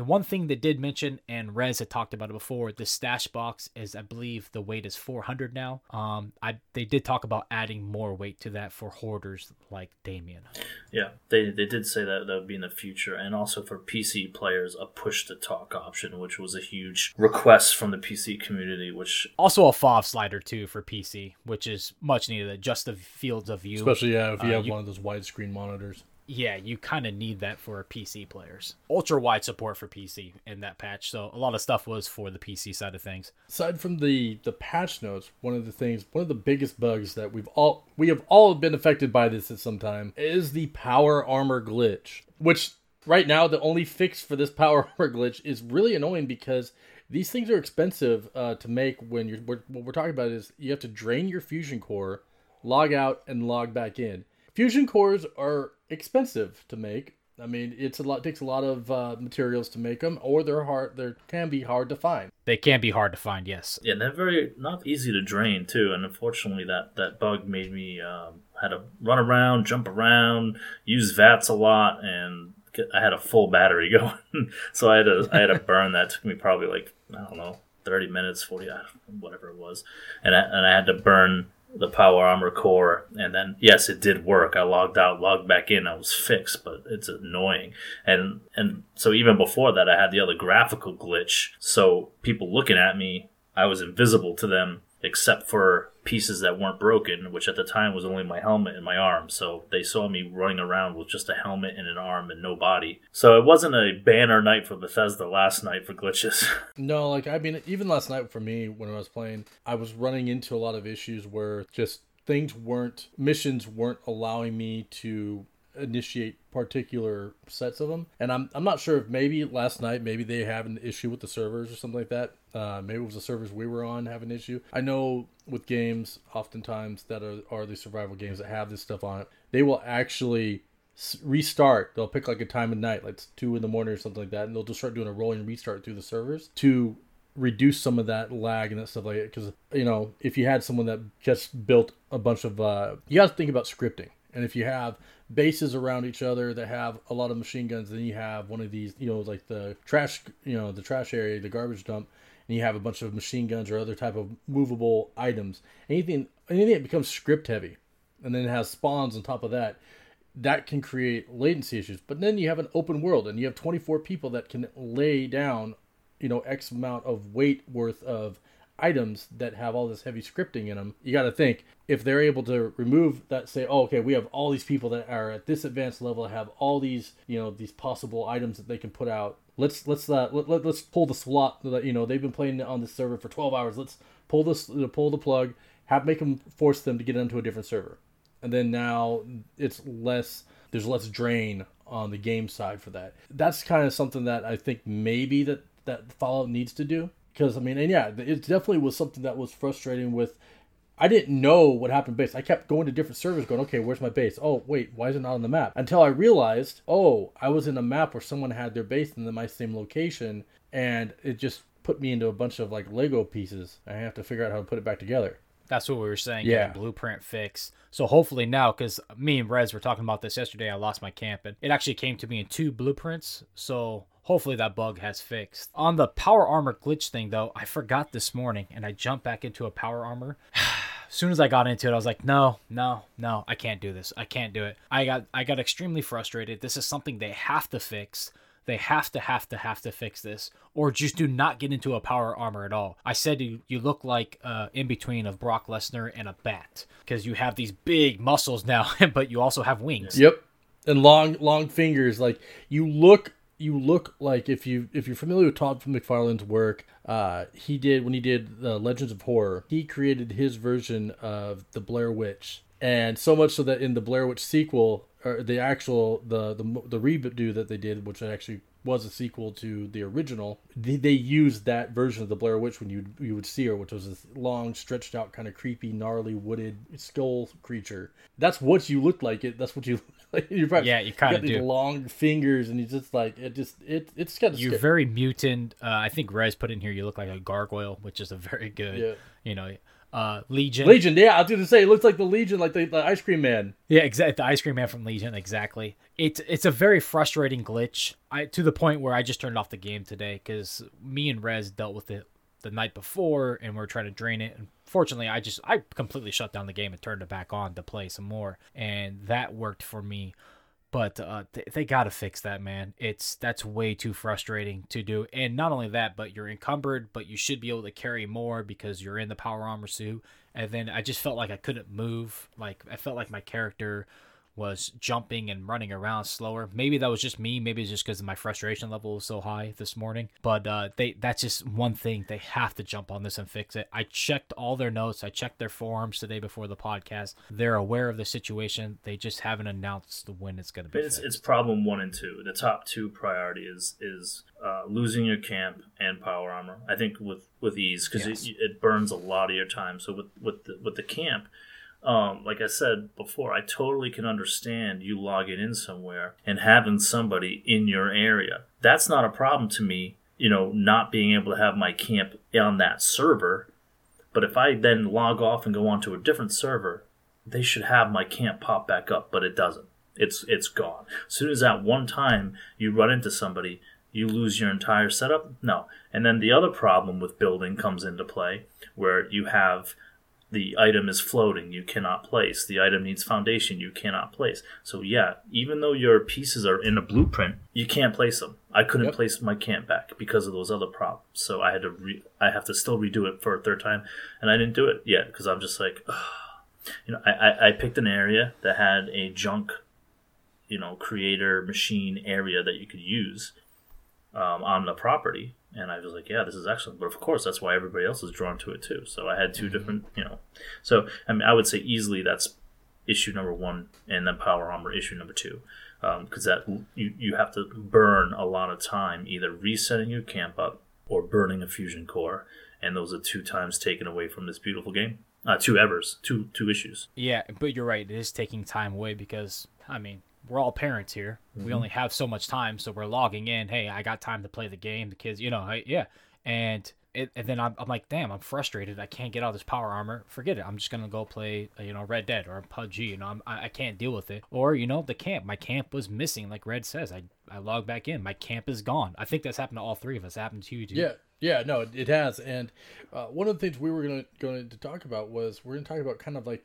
The one thing they did mention, and Rez had talked about it before, the stash box is, I believe, the weight is 400 now. Um, I they did talk about adding more weight to that for hoarders like Damian. Yeah, they, they did say that that would be in the future, and also for PC players, a push to talk option, which was a huge request from the PC community. Which Also a FOV slider too for PC, which is much needed. Adjust the fields of view. Especially yeah, if you Uh, have you- one of those widescreen monitors. Yeah, you kind of need that for PC players. Ultra wide support for PC in that patch, so a lot of stuff was for the PC side of things. Aside from the the patch notes, one of the things, one of the biggest bugs that we've all we have all been affected by this at some time is the power armor glitch. Which right now the only fix for this power armor glitch is really annoying because these things are expensive uh, to make. When you're what we're talking about is you have to drain your fusion core, log out, and log back in. Fusion cores are expensive to make. I mean, it's a lot takes a lot of uh, materials to make them, or they're hard. They can be hard to find. They can be hard to find, yes. yeah, they're very not easy to drain too, and unfortunately, that that bug made me um, had to run around, jump around, use VATS a lot, and get, I had a full battery going, so I had to I had to burn that. took me probably like I don't know thirty minutes, forty I don't know, whatever it was, and I, and I had to burn the power armor core and then yes it did work. I logged out logged back in i was fixed but it's annoying. And and so even before that i had the other graphical glitch. So people looking at me i was invisible to them except for pieces that weren't broken which at the time was only my helmet and my arm. So they saw me running around with just a helmet and an arm and no body. So it wasn't a banner night for bethesda last night for glitches. No, like I mean, even last night for me when I was playing, I was running into a lot of issues where just things weren't missions weren't allowing me to initiate particular sets of them. And i'm i'm not sure if maybe last night maybe they have an issue with the servers or something like that uh, maybe it was the servers we were on have an issue. I know with games oftentimes that are, are the survival games that have this stuff on it they will actually restart. They'll pick like a time of night like two in the morning or something like that and they'll just start doing a rolling restart through the servers to reduce some of that lag and that stuff like that. Because you know if you had someone that just built a bunch of uh you got to think about scripting. And if you have bases around each other that have a lot of machine guns then you have one of these you know like the trash you know the trash area the garbage dump and you have a bunch of machine guns or other type of movable items anything anything that becomes script heavy and then it has spawns on top of that that can create latency issues but then you have an open world and you have 24 people that can lay down you know x amount of weight worth of items that have all this heavy scripting in them. You got to think if they're able to remove that, say, oh, okay, we have all these people that are at this advanced level, have all these, you know, these possible items that they can put out. Let's let's uh, let, let, let's pull the slot. that You know, they've been playing on this server for 12 hours. Let's pull this, pull the plug, have make them force them to get onto a different server, and then now it's less. There's less drain on the game side for that. That's kind of something that I think maybe that that Fallout needs to do because I mean, and yeah, it definitely was something that was frustrating. With I didn't know what happened base. I kept going to different servers, going, okay, where's my base? Oh, wait, why is it not on the map? Until I realized, oh, I was in a map where someone had their base in the, my same location, and it just put me into a bunch of like Lego pieces. I have to figure out how to put it back together. That's what we were saying. Yeah. blueprint fix. So hopefully now, because me and Rez were talking about this yesterday, I lost my camp and it actually came to me in two blueprints. So hopefully that bug has fixed. On the power armor glitch thing though, I forgot this morning and I jumped back into a power armor. as soon as I got into it, I was like, no, no, no, I can't do this. I can't do it. I got I got extremely frustrated. This is something they have to fix. They have to, have to, have to fix this, or just do not get into a power armor at all. I said you, you look like uh, in between of Brock Lesnar and a bat because you have these big muscles now, but you also have wings. Yep, and long, long fingers. Like you look, you look like if you if you're familiar with Todd McFarlane's work, uh, he did when he did the Legends of Horror. He created his version of the Blair Witch, and so much so that in the Blair Witch sequel, or the actual the the the redo that they did, which actually was a sequel to the original. They, they used that version of the Blair Witch when you you would see her, which was this long, stretched out, kind of creepy, gnarly, wooded skull creature. That's what you looked like. It. That's what you. Like. You're probably, yeah, you kind of do. long fingers, and you just like it. Just it. It's kind of. You're scary. very mutant. Uh, I think Rez put in here. You look like a gargoyle, which is a very good. Yeah. You know, uh, Legion. Legion, yeah, I was gonna say it looks like the Legion, like the, the ice cream man. Yeah, exactly. The ice cream man from Legion, exactly. It's it's a very frustrating glitch. I to the point where I just turned off the game today because me and Rez dealt with it the night before, and we are trying to drain it. And fortunately, I just I completely shut down the game and turned it back on to play some more, and that worked for me. But uh, they, they got to fix that man. It's that's way too frustrating to do. And not only that but you're encumbered but you should be able to carry more because you're in the power armor suit. And then i just felt like i couldn't move. Like i felt like my character was jumping and running around slower. Maybe that was just me. Maybe it's just because my frustration level was so high this morning. But uh, they that's just one thing they have to jump on this and fix it. I checked all their notes. I checked their forums today before the podcast. They're aware of the situation. They just haven't announced the when it's going to be. It's, it's problem one and two. The top two priority is is uh, losing your camp and power armor. I think with with ease because yes. it, it burns a lot of your time. So with with the, with the camp um, like I said before, I totally can understand you logging in somewhere and having somebody in your area. That's not a problem to me, you know, not being able to have my camp on that server. But if I then log off and go onto a different server, they should have my camp pop back up, but it doesn't. It's it's gone. As soon as that one time you run into somebody, you lose your entire setup. No. And then the other problem with building comes into play, where you have the item is floating, you cannot place. The item needs foundation, you cannot place. So yeah, even though your pieces are in a blueprint, you can't place them. I couldn't yep. place my camp back because of those other problems. So I had to re- I have to still redo it for a third time, and I didn't do it yet because I'm just like, ugh. you know, I, I I picked an area that had a junk, you know, creator machine area that you could use um, on the property, and I was like, yeah, this is excellent. But of course, that's why everybody else is drawn to it too. So I had 2 mm-hmm. different, you know. So I mean, I would say easily that's issue number one, and then power armor issue number two, because um, that you you have to burn a lot of time either resetting your camp up or burning a fusion core, and those are two times taken away from this beautiful game. Uh, two evers, two two issues. Yeah, but you're right. It is taking time away because I mean, we're all parents here. Mm-hmm. We only have so much time, so we're logging in. Hey, I got time to play the game. The kids, you know, I, yeah. And it, and then I'm, I'm like, damn, I'm frustrated. I can't get out this power armor. Forget it. I'm just gonna go play, you know, Red Dead or PUBG. You know, I'm, I, I can't deal with it. Or you know, the camp. My camp was missing, like Red says. I I log back in. My camp is gone. I think that's happened to all three of us. It happened to you too. Yeah, yeah, no, it has. And uh, one of the things we were gonna going to talk about was we're gonna talk about kind of like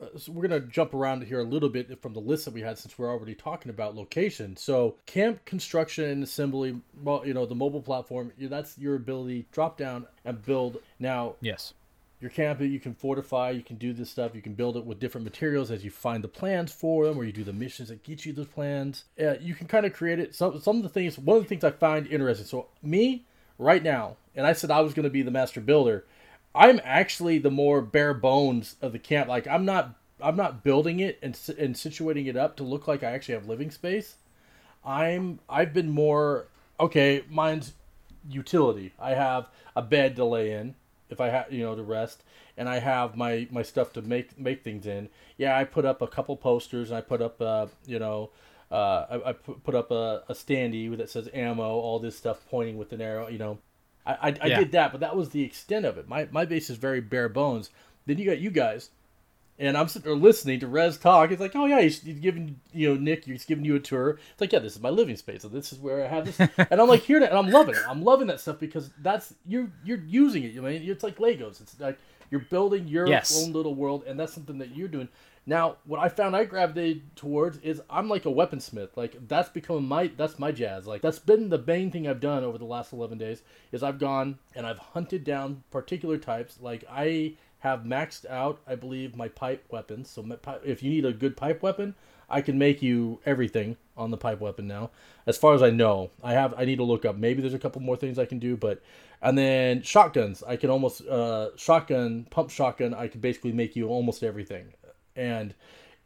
uh, so we're gonna jump around here a little bit from the list that we had since we're already talking about location. So camp construction and assembly, well, you know, the mobile platform, that's your ability drop down and build. Now, yes, your camp you can fortify, you can do this stuff, you can build it with different materials as you find the plans for them, or you do the missions that get you those plans. Uh, you can kind of create it. Some some of the things, one of the things I find interesting. So me right now, and I said I was going to be the master builder I'm actually the more bare bones of the camp. Like I'm not I'm not building it and and situating it up to look like I actually have living space. I'm I've been more okay. Mine's utility. I have a bed to lay in if I have you know to rest, and I have my my stuff to make make things in. Yeah, I put up a couple posters. And I put up uh you know. Uh, I, I put up a, a standee that says ammo, all this stuff pointing with an arrow, you know, I, I, I yeah. did that, but that was the extent of it. My my base is very bare bones. Then you got you guys, and I'm sitting there listening to Rez talk. It's like, oh yeah, he's, he's giving you know Nick, he's giving you a tour. It's like, yeah, this is my living space. So this is where I have this, and I'm like hearing it, and I'm loving it. I'm loving that stuff because that's you're you're using it. I mean, it's like Legos. It's like you're building your yes. own little world, and that's something that you're doing. Now, what I found I gravitated towards is I'm like a weaponsmith. Like that's become my that's my jazz. Like that's been the main thing I've done over the last 11 days is I've gone and I've hunted down particular types. Like I have maxed out, I believe, my pipe weapons. So if you need a good pipe weapon, I can make you everything on the pipe weapon now. As far as I know, I have I need to look up. Maybe there's a couple more things I can do, but and then shotguns, I can almost uh, shotgun pump shotgun. I can basically make you almost everything and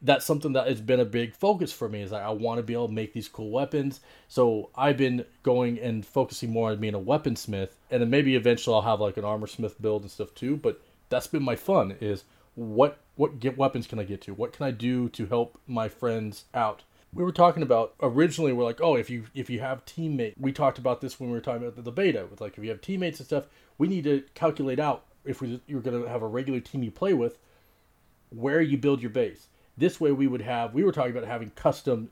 that's something that has been a big focus for me is like I want to be able to make these cool weapons. So I've been going and focusing more on being a weaponsmith, and then maybe eventually I'll have like an armor smith build and stuff too. But that's been my fun is what what get weapons can I get to? What can I do to help my friends out? We were talking about originally we're like, oh, if you if you have teammates, we talked about this when we were talking about the, the beta with like if you have teammates and stuff, we need to calculate out if we, you're going to have a regular team you play with where you build your base. This way, we would have, we were talking about having custom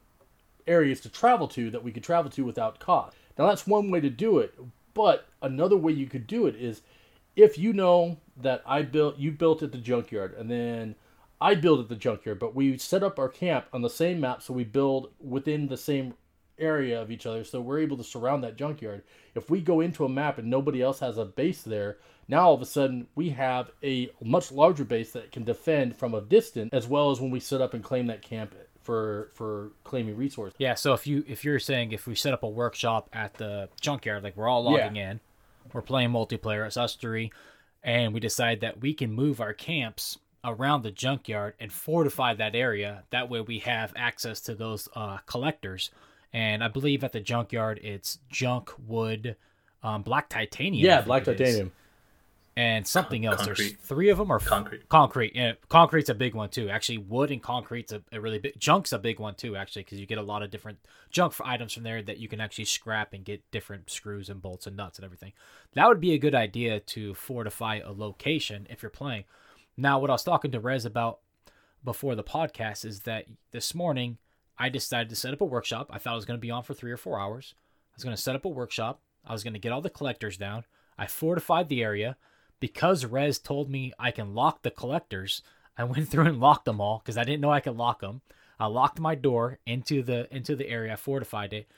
areas to travel to that we could travel to without cost. Now, that's one way to do it, but another way you could do it is if you know that I built, you built at the junkyard, and then I build at the junkyard, but we set up our camp on the same map, so we build within the same area of each other, so we're able to surround that junkyard. If we go into a map and nobody else has a base there, now all of a sudden we have a much larger base that can defend from a distance, as well as when we set up and claim that camp for for claiming resources. Yeah. So if you if you're saying if we set up a workshop at the junkyard, like we're all logging yeah. in, we're playing multiplayer, it's us three, and we decide that we can move our camps around the junkyard and fortify that area. That way we have access to those uh, collectors. And I believe at the junkyard it's junk wood, um, black titanium. Yeah, black titanium and something else. Concrete. There's three of them or concrete. Concrete. Yeah, concrete's a big one too. Actually, wood and concrete's a, a really big. Junk's a big one too. Actually, because you get a lot of different junk for items from there that you can actually scrap and get different screws and bolts and nuts and everything. That would be a good idea to fortify a location if you're playing. Now, what I was talking to Rez about before the podcast is that this morning I decided to set up a workshop. I thought I was going to be on for three or four hours. I was going to set up a workshop. I was going to get all the collectors down. I fortified the area because Rez told me I can lock the collectors, I went through and locked them all because I didn't know I could lock them. I locked my door into the into the area, I fortified it,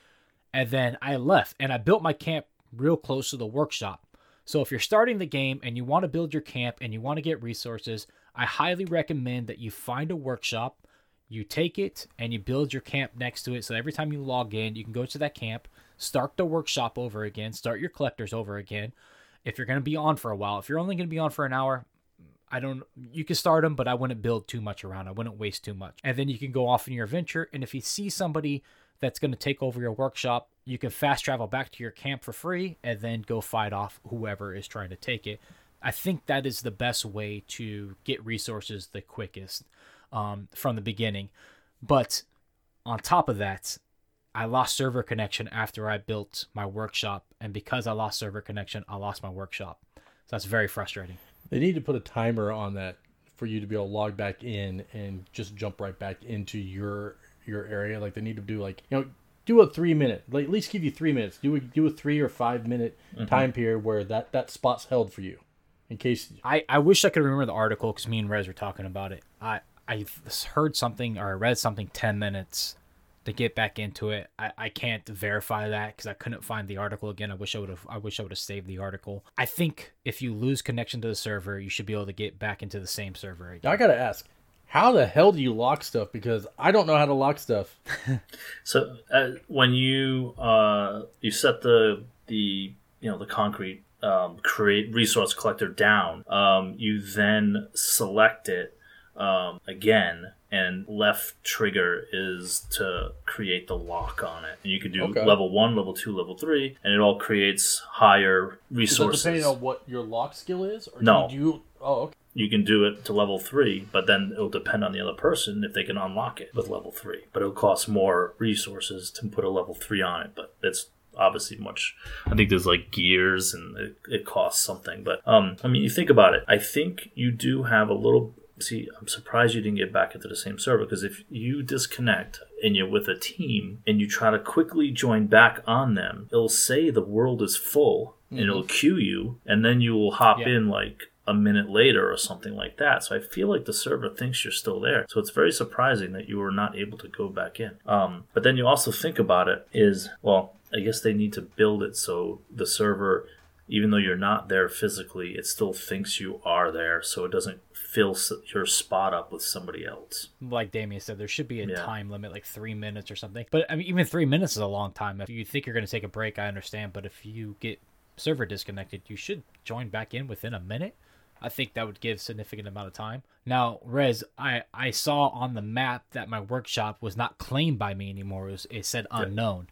and then I left and I built my camp real close to the workshop. So if you're starting the game and you want to build your camp and you want to get resources, I highly recommend that you find a workshop, you take it and you build your camp next to it. So every time you log in, you can go to that camp, start the workshop over again, start your collectors over again if you're going to be on for a while. If you're only going to be on for an hour, I don't you can start them, but I wouldn't build too much around. I wouldn't waste too much. And then you can go off in your adventure and if you see somebody that's going to take over your workshop, you can fast travel back to your camp for free and then go fight off whoever is trying to take it. I think that is the best way to get resources the quickest um, from the beginning. But on top of that, I lost server connection after I built my workshop, and because I lost server connection, I lost my workshop. So that's very frustrating. They need to put a timer on that for you to be able to log back in and just jump right back into your your area. Like they need to do like you know do a three minute, like at least give you three minutes. Do a do a three or five minute mm-hmm. time period where that that spot's held for you, in case. I I wish I could remember the article because me and Rez were talking about it. I I heard something or I read something 10 minutes to get back into it. I, I can't verify that because I couldn't find the article again. I wish I would have I wish I would have saved the article. I think if you lose connection to the server, you should be able to get back into the same server again. Now I gotta ask, how the hell do you lock stuff? Because I don't know how to lock stuff. So uh, when you uh, you set the the you know the concrete um, create resource collector down, um, you then select it um, again, and left trigger is to create the lock on it. And you can do Okay. level one, level two, level three, and it all creates higher Is that resources. depending on what your lock skill is? Or No. Do you, oh, okay. you can do it to level three, but then it'll depend on the other person if they can unlock it with level three. But it'll cost more resources to put a level three on it, but it's obviously much i think there's like gears and it, it costs something but um i mean you think about it i think you do have a little see i'm surprised you didn't get back into the same server because if you disconnect and you're with a team and you try to quickly join back on them it'll say the world is full and it'll queue you and then you will hop Yeah. in like a minute later or something like that. So I feel like the server thinks you're still there. So it's very surprising that you were not able to go back in. Um, but then you also think about it is, well, I guess they need to build it so the server, even though you're not there physically, it still thinks you are there. So it doesn't fill your spot up with somebody else. like Damian said, there should be a Yeah. time limit, like three minutes or something. But I mean, even three minutes is a long time. If you think you're going to take a break, I understand. But if you get server disconnected, you should join back in within a minute. I think that would give significant amount of time. Now, Rez, I I saw on the map that my workshop was not claimed by me anymore. It, was, it said unknown.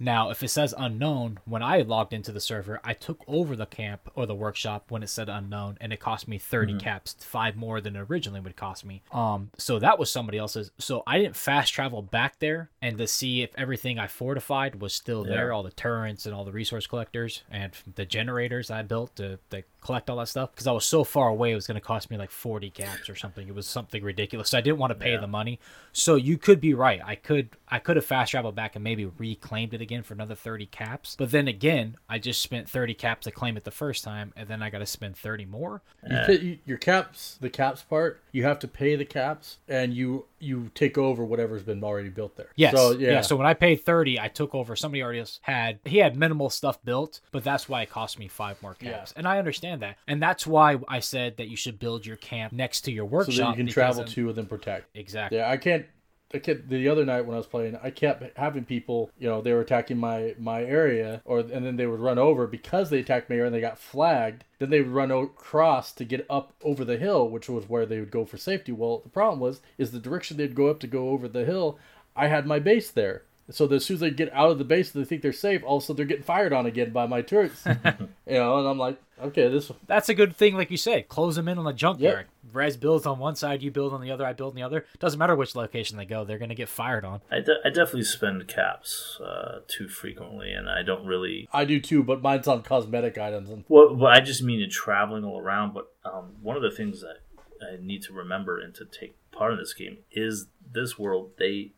Now, if it says unknown, when I logged into the server, I took over the camp or the workshop when it said unknown, and it cost me 30 caps, five more than it originally would cost me. Um, so that was somebody else's. So I didn't fast travel back there and to see if everything I fortified was still there, all the turrets and all the resource collectors and the generators I built to, to collect all that stuff. Because I was so far away, it was going to cost me like 40 caps or something. It was something ridiculous. So I didn't want to pay Yeah. the money. So you could be right. I could I could have fast traveled back and maybe reclaimed it again for another 30 caps. But then again, I just spent 30 caps to claim it the first time, and then I got to spend 30 more. You uh, ca- your caps, the caps part, you have to pay the caps, and you you take over whatever's been already built there. Yes. So yeah. So when I paid 30, I took over. Somebody already else had he had minimal stuff built, but that's why it cost me five more caps. And I understand that. And that's why I said that you should build your camp next to your so workshop. that you can because travel then- to and then protect. Exactly. Yeah, I can't. I kept the other night when I was playing. I kept having people, you know, they were attacking my my area, or and then they would run over because they attacked my area and they got flagged. Then they would run across to get up over the hill, which was where they would go for safety. Well, the problem was is the direction they'd go up to go over the hill. I had my base there, so that as soon as they get out of the base, they think they're safe. Also, they're getting fired on again by my turrets. you know, and I'm like, okay, this That's a good thing, like you say, Close them in on the junkyard. Rez builds on one side, you build on the other, I build on the other. Doesn't matter which location they go, they're gonna get fired on. I, de- I definitely spend caps uh, too frequently, and I don't really I do too, but mine's on cosmetic items and Well, well, I just mean in traveling all around. But um, one of the things that I need to remember and to take part in this game is this world. They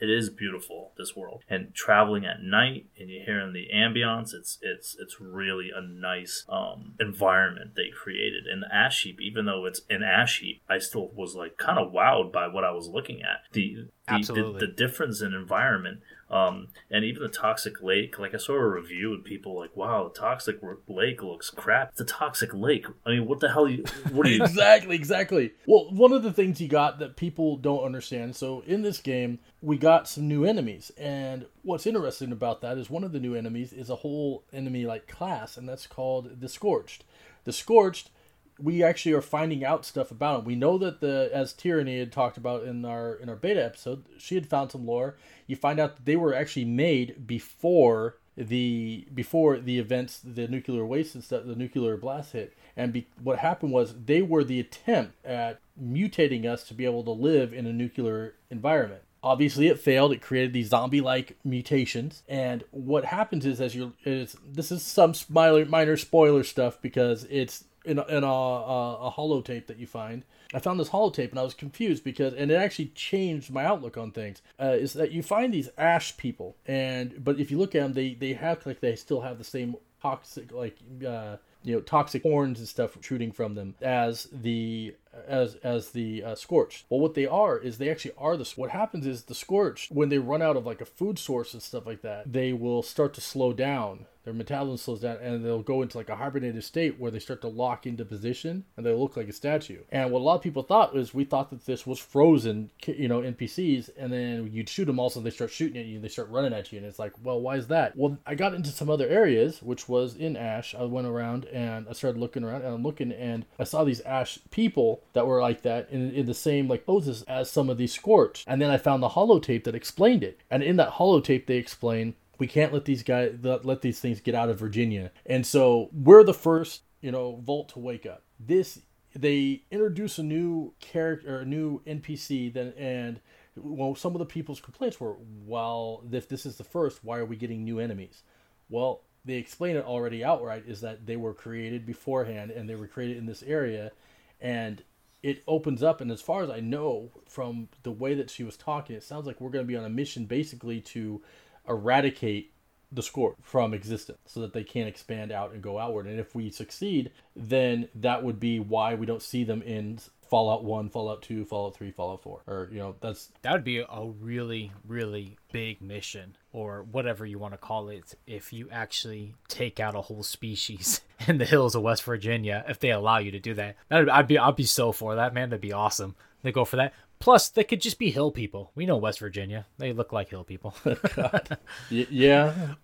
it is beautiful. This world and traveling at night and you're hearing the ambience It's it's it's really a nice um, environment they created. And the ash heap, even though it's an ash heap, I still was like kind of wowed by what I was looking at. The the, the, the difference in environment um, and even the toxic lake like i saw a review and people like wow the toxic lake looks crap it's a toxic lake i mean what the hell you what are you exactly, exactly. Well, one of the things you got that people don't understand. So in this game, we got some new enemies, and what's interesting about that is one of the new enemies is a whole enemy like class, and that's called the Scorched. The Scorched, we actually are finding out stuff about them. We know that the as Tyranny had talked about in our in our beta episode, she had found some lore. You find out that they were actually made before the before the events, the nuclear waste and stuff, the nuclear blast hit. And be, what happened was they were the attempt at mutating us to be able to live in a nuclear environment. Obviously, it failed. It created these zombie-like mutations. And what happens is, as you, is this is some minor minor spoiler stuff because it's in a, in a, a, a holotape that you find. I found this holotape and I was confused because, and it actually changed my outlook on things. Uh, is that you find these ash people, and but if you look at them, they they have like they still have the same toxic like uh, you know toxic horns and stuff shooting from them as the as as the uh, scorched. Well, what they are is they actually are the. What happens is the scorched when they run out of like a food source and stuff like that, they will start to slow down their metabolism slows down and they'll go into like a hibernated state where they start to lock into position and they look like a statue. And what a lot of people thought was we thought that this was frozen, you know, NPCs, and then you'd shoot them also, they start shooting at you, they start running at you, and it's like, well, why is that? Well, I got into some other areas, which was in Ash. I went around and I started looking around and I'm looking and I saw these Ash people that were like that in, in the same like poses as some of these Scorched. And then I found the holotape that explained it. And in that holotape, they explain we can't let these guys let these things get out of Virginia. And so we're the first, you know, Vault to wake up. This they introduce a new character, a new NPC, then and well, some of the people's complaints were, well, if this is the first, why are we getting new enemies? Well, they explain it already outright is that they were created beforehand and they were created in this area, and it opens up. And as far as I know from the way that she was talking, it sounds like we're going to be on a mission basically to eradicate the score from existence so that they can't expand out and go outward. And if we succeed, then that would be why we don't see them in Fallout 1, Fallout 2, Fallout 3, Fallout 4. Or, you know, that's that would be a really really big mission or whatever you want to call it if you actually take out a whole species in the hills of West Virginia if they allow you to do that. That'd, I'd be I'd be so for that, man. That'd be awesome. They go for that. Plus, they could just be hill people. We know West Virginia; they look like hill people. y- yeah.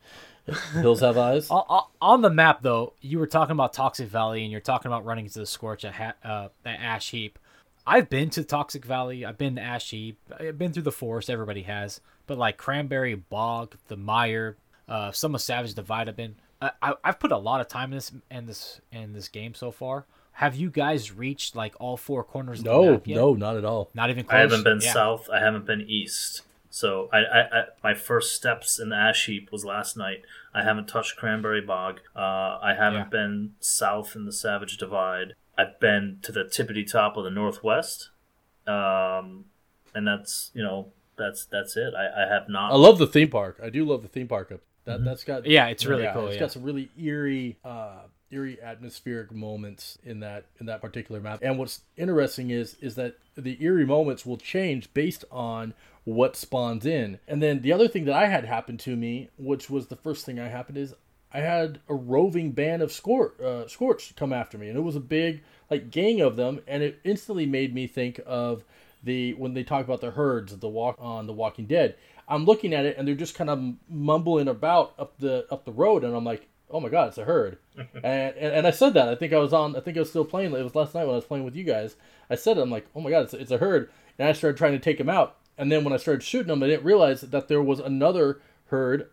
Hills have eyes. On the map, though, you were talking about Toxic Valley, and you're talking about running into the Scorch at, ha- uh, at Ash Heap. I've been to Toxic Valley. I've been to Ash Heap. I've been through the forest. Everybody has, but like Cranberry Bog, the Mire, uh, some of Savage Divide. I've been. I, I've put a lot of time in this in this in this game so far. Have you guys reached like all four corners? No, no, not at all. Not even. Close? I haven't been yeah. south. I haven't been east. So I, I, I, my first steps in the ash heap was last night. I haven't touched Cranberry Bog. Uh, I haven't yeah. been south in the Savage Divide. I've been to the tippity top of the Northwest, um, and that's you know that's that's it. I, I have not. I love the theme park. I do love the theme park up. That mm-hmm. that's got yeah, it's really yeah, cool. It's yeah. got some really eerie. Uh, eerie atmospheric moments in that in that particular map. And what's interesting is is that the eerie moments will change based on what spawns in. And then the other thing that I had happen to me, which was the first thing I happened, is I had a roving band of Scor- uh, Scorch come after me, and it was a big like gang of them, and it instantly made me think of the when they talk about the herds, of the walk on The Walking Dead. I'm looking at it, and they're just kind of mumbling about up the up the road, and I'm like, oh my god, it's a herd. and, and, and I said that. I think I was on. I think I was still playing. It was last night when I was playing with you guys. I said it. I'm like, oh my god, it's, it's a herd. And I started trying to take him out. And then when I started shooting them, I didn't realize that there was another herd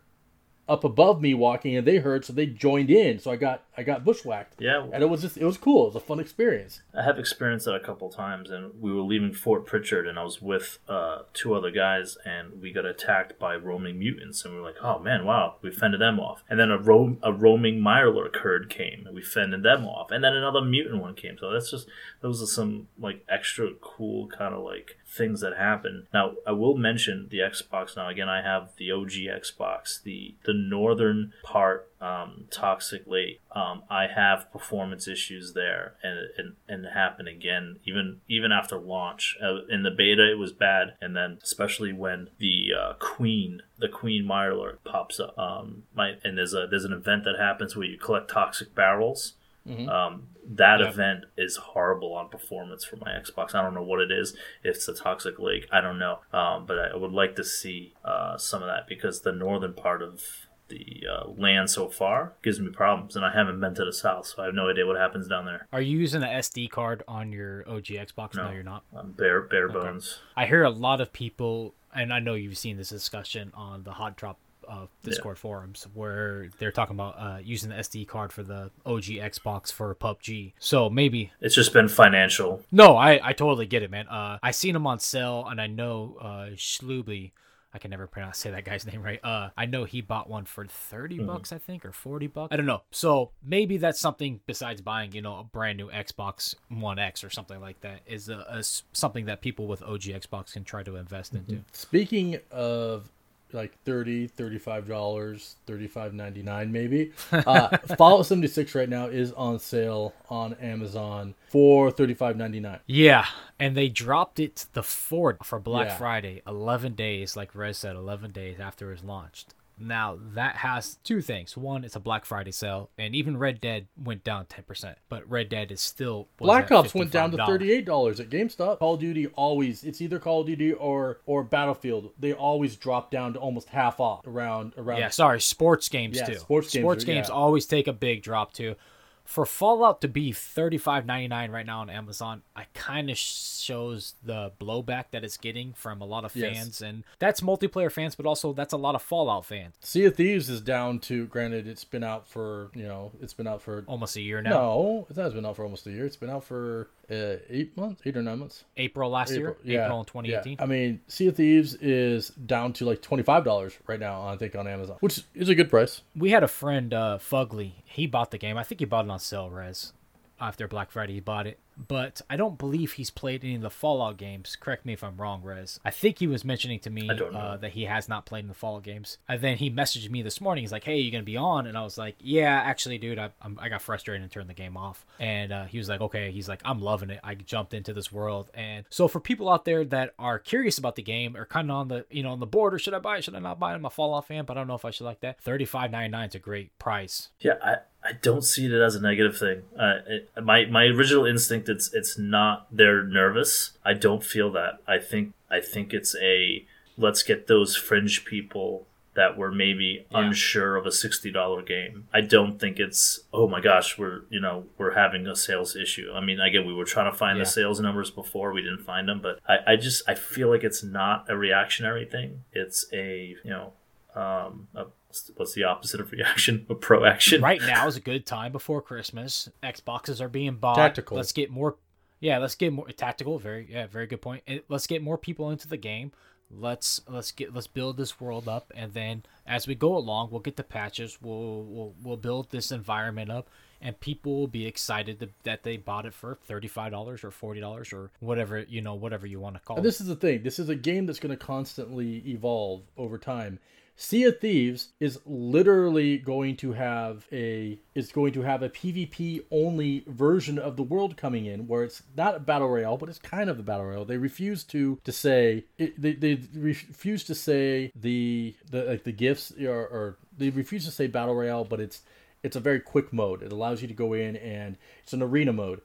up above me walking and they heard so they joined in so i got i got bushwhacked. Yeah. And it was just it was cool. It was a fun experience. I have experienced that a couple times and we were leaving fort Prickett and i was with uh, two other guys and we got attacked by roaming mutants and we were like oh man wow we fended them off. And then a, ro- a roaming mirelurk herd came and we fended them off and then another mutant one came. So that's just those are some like extra cool kind of like things that happen. Now, I will mention the Xbox. Now, again, I have the OG Xbox, the the northern part, um, Toxic Lake. Um, I have performance issues there, and and and happen again even even after launch. Uh, in the beta, it was bad, and then especially when the uh, Queen the Queen Mirelurk pops up. Um, my and there's a there's an event that happens where you collect toxic barrels. Mm-hmm. Um, that yeah. event is horrible on performance for my Xbox. I don't know what it is. If it's a toxic lake, I don't know. Um, but I would like to see uh, some of that because the northern part of the uh, land so far gives me problems, and I haven't been to the south, so I have no idea what happens down there. Are you using the SD card on your OG Xbox? No, no you're not. I'm bare bare okay. bones. I hear a lot of people, and I know you've seen this discussion on the Hot Drop uh, Discord yeah. forums where they're talking about uh, using the SD card for the OG Xbox for PUBG. So maybe it's just been financial. No, I, I totally get it, man. Uh, I seen them on sale, and I know uh, Schluby. I can never pronounce say that guy's name right. Uh, I know he bought one for 30 mm-hmm. bucks, I think, or 40 bucks. I don't know. So maybe that's something besides buying, you know, a brand new Xbox One X or something like that is a, a something that people with OG Xbox can try to invest mm-hmm. into. Speaking of like 30 35 dollars 35.99 maybe uh, fallout 76 right now is on sale on amazon for 35.99 Yeah, and they dropped it the fourth for Black Yeah. Friday, eleven days, like Rez said, eleven days after it was launched. Now that has two things. One, it's a Black Friday sale, and even Red Dead went down ten percent, but Red Dead is still black ops went down to 38 dollars at gamestop call of duty always it's either call of duty or or battlefield they always drop down to almost half off around around Yeah, sorry, sports games Yeah, too. sports games are- games yeah. always take a big drop too. For Fallout to be thirty five ninety nine right now on Amazon, I kind of shows the blowback that it's getting from a lot of Yes. fans, and that's multiplayer fans, but also that's a lot of Fallout fans. sea of thieves is down to granted it's been out for you know it's been out for Almost a year now. no it has been out for almost a year it's been out for uh, eight months eight or nine months April last year, yeah, April in twenty eighteen. yeah. I mean, Sea of Thieves is down to like twenty five dollars right now. I think on Amazon, which is a good price. We had a friend, uh, Fugly. He bought the game. I think he bought it on sale, Rez. After Black Friday, he bought it. But I don't believe he's played any of the Fallout games. Correct me if I'm wrong, Rez. I think he was mentioning to me I don't know. uh, that he has not played in the Fallout games. And then he messaged me this morning. He's like, "Hey, you're gonna be on?" And I was like, "Yeah, actually, dude, I, I'm, I got frustrated and turned the game off." And uh, he was like, "Okay." He's like, "I'm loving it. I jumped into this world." And so for people out there that are curious about the game or kind of on the you know on the border, should I buy it? Should I not buy it? I'm a Fallout fan, but I don't know if I should like that. Thirty five ninety nine is a great price. Yeah, I, I don't see it as a negative thing. Uh, it, my my original instinct it's it's not they're nervous. I don't feel that. I think I think it's a let's get those fringe people that were maybe Yeah. unsure of a sixty dollar game. I don't think it's oh my gosh we're you know we're having a sales issue. I mean again we were trying to find Yeah. the sales numbers before we didn't find them, but I, I just I feel like it's not a reactionary thing. It's a you know um a, what's the opposite of reaction? A proaction. right now is a good time before Christmas. Xboxes are being bought. Tactical. Let's get more. Yeah, let's get more tactical. Very yeah, very good point. Eh, Let's get more people into the game. Let's let's get let's build this world up, and then as we go along, we'll get the patches. We'll we'll we'll build this environment up, and people will be excited to, that they bought it for thirty five dollars or forty dollars or whatever you know whatever you want to call And it. this is the thing. This is a game that's going to constantly evolve over time. Sea of Thieves is literally going to have a is going to have a PvP only version of the world coming in, where it's not a battle royale, but it's kind of a battle royale. They refuse to to say it, they they refuse to say the the like the gifts or, or they refuse to say battle royale, but it's it's a very quick mode. It allows you to go in and it's an arena mode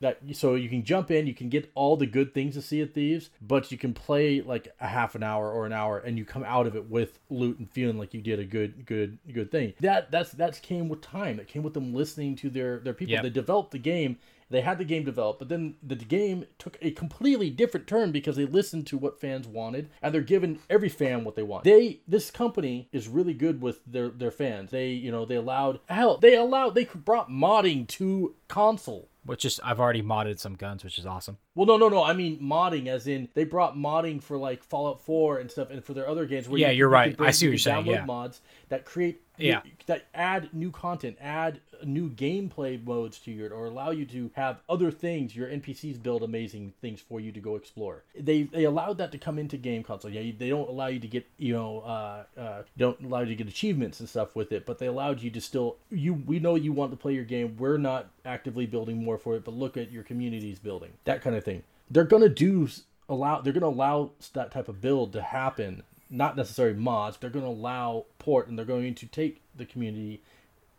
that so you can jump in, you can get all the good things to Sea of Thieves, but you can play like a half an hour or an hour, and you come out of it with loot and feeling like you did a good, good, good thing. That that's that came with time. That came with them listening to their their people. Yep. They developed the game. They had the game developed, but then the game took a completely different turn because they listened to what fans wanted, and they're giving every fan what they want. They this company is really good with their their fans. They you know they allowed hell they allowed they brought modding to console. Which is I've already modded some guns, which is awesome. Well, no, no, no. I mean modding, as in they brought modding for like Fallout Four and stuff, and for their other games. Where Yeah, you, you're you right. bring- I see what you're saying, yeah. mods that create, Yeah. that add new content, add new gameplay modes to your, or allow you to have other things. Your NPCs build amazing things for you to go explore. They they allowed that to come into game console. Yeah, they don't allow you to get you know uh, uh, don't allow you to get achievements and stuff with it, but they allowed you to still you. We know you want to play your game. We're not actively building more for it, but look at your community's building that kind of thing. They're gonna do allow. They're gonna allow that type of build to happen. Not necessarily mods. They're gonna allow port, and they're going to take the community,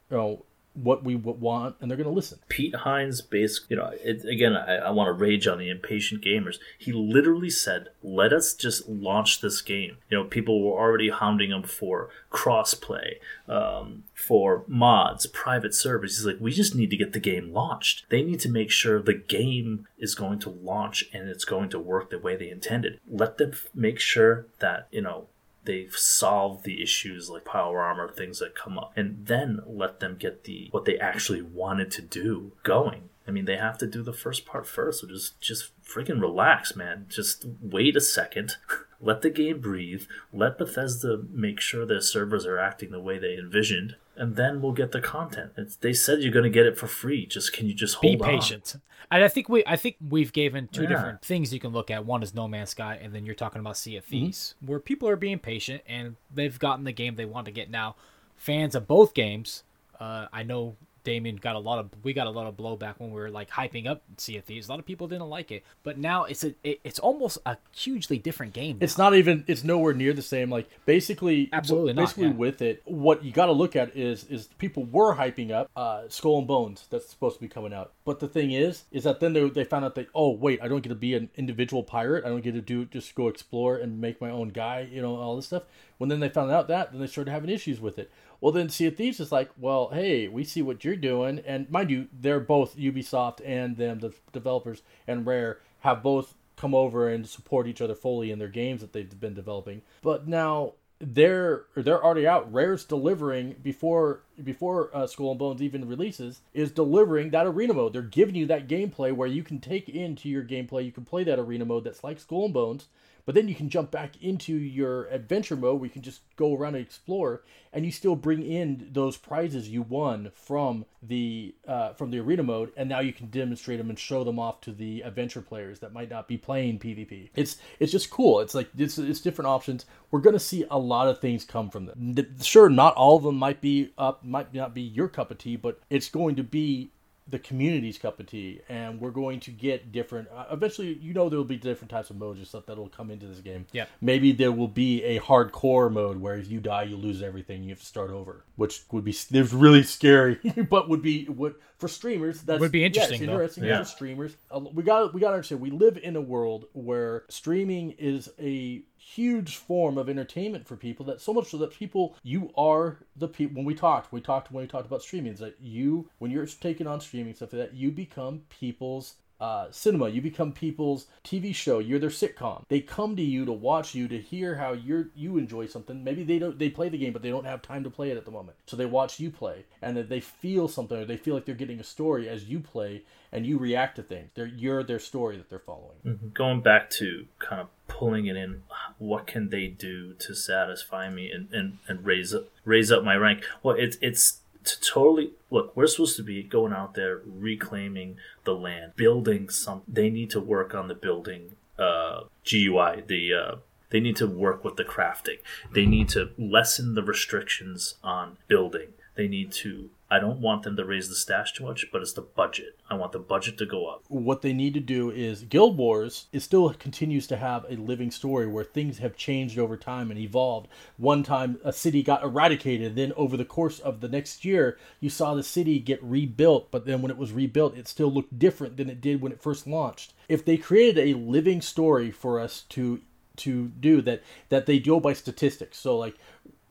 you know, what we want, and they're gonna listen. Pete Hines, basically, you know, it, again, I, I want to rage on the impatient gamers. He literally said, "Let us just launch this game." You know, people were already hounding him for crossplay, um, for mods, private servers. He's like, "We just need to get the game launched. They need to make sure the game is going to launch and it's going to work the way they intended. Let them f- make sure that you know." They've solved the issues like power armor things that come up and then let them get the what they actually wanted to do going. I mean they have to do the first part first so just just freaking relax man. Just wait a second. Let the game breathe, let Bethesda make sure their servers are acting the way they envisioned, and then we'll get the content. It's, they said you're going to get it for free. Just can you just Be hold on? patient. And I think we I think we've given two Yeah. different things you can look at. One is No Man's Sky, and then you're talking about Sea of Mm-hmm. Thieves, where people are being patient and they've gotten the game they want to get now. Fans of both games, uh, I know Damian got a lot of we got a lot of blowback when we were like hyping up Sea of Thieves. A lot of people didn't like it, but now it's a it, it's almost a hugely different game. It's not even. It's nowhere near the same. Like basically, Absolutely not, Basically, yeah. with it, what you got to look at is is people were hyping up uh, Skull and Bones that's supposed to be coming out. But the thing is, is that then they, they found out that oh wait, I don't get to be an individual pirate. I don't get to do just go explore and make my own guy. You know all this stuff. When then they found out that, then they started having issues with it. Well, then Sea of Thieves is like, well, hey, we see what you're doing, and mind you, they're both Ubisoft and them, the developers, and Rare have both come over and support each other fully in their games that they've been developing. But now they're they're already out. Rare's delivering before before uh, Skull and Bones even releases is delivering that arena mode. They're giving you that gameplay where you can take into your gameplay. You can play that arena mode that's like Skull and Bones, but then you can jump back into your adventure mode where you can just go around and explore, and you still bring in those prizes you won from the uh, from the arena mode, and now you can demonstrate them and show them off to the adventure players that might not be playing PvP. It's it's just cool. It's like it's it's different options. We're gonna see a lot of things come from them. Sure, not all of them might be up, might not be your cup of tea, but it's going to be the community's cup of tea and we're going to get different uh, eventually you know there will be different types of modes and stuff that'll come into this game Yeah. maybe there will be a hardcore mode where if you die you lose everything you have to start over which would be it's really scary but would be would for streamers that's Would be yeah, interesting, though. interesting Yeah. for streamers Uh, we got we got to understand we live in a world where streaming is a huge form of entertainment for people that so much so that people you are the people when we talked we talked when we talked about streaming is that you when you're taking on streaming stuff like that you become people's uh, cinema. You become people's tv show. You're their sitcom. They come to you to watch you to hear how you're you enjoy something. Maybe they don't they play the game but they don't have time to play it at the moment. So they watch you play and they feel something or they feel like they're getting a story as you play and you react to things. They're you're their story that they're following. Going back to kind of pulling it in, what can they do to satisfy me and, and, and raise up raise up my rank? Well, it's it's to totally look. We're supposed to be going out there reclaiming the land, building some. They need to work on the building uh, GUI. The uh, they need to work with the crafting. They need to lessen the restrictions on building. They need to. I don't want them to raise the stash too much, but it's the budget. I want the budget to go up. what they need to do is Guild Wars it still continues to have a living story where things have changed over time and evolved. One time a city got eradicated, then over the course of the next year, you saw the city get rebuilt, but then when it was rebuilt, it still looked different than it did when it first launched. If they created a living story for us to to do that that they go by statistics. So like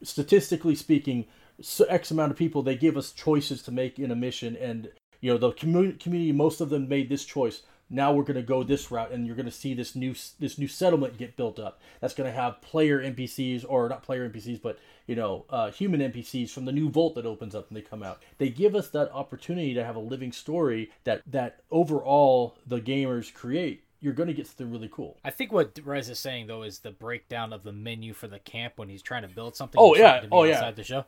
statistically speaking, X amount of people they give us choices to make in a mission, and you know the community, community most of them made this choice. Now we're going to go this route, and you're going to see this new this new settlement get built up. That's going to have player NPCs, or not player NPCs, but you know uh, human NPCs from the new vault that opens up and they come out. They give us that opportunity to have a living story that that overall the gamers create. You're going to get something really cool. I think what Rez is saying though is the breakdown of the menu for the camp when he's trying to build something. Oh, yeah. trying to be Oh, yeah. The show,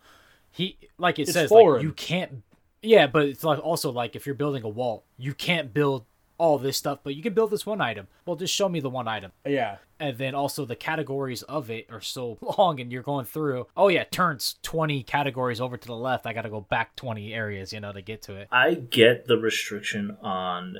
he like it It's says foreign. like you can't. Yeah, but it's like also like if you're building a wall, you can't build all this stuff, but you can build this one item. Well, just show me the one item. Yeah, And then also the categories of it are so long, and you're going through. Oh yeah, turns twenty categories over to the left. I got to go back twenty areas, you know, to get to it. I get the restriction on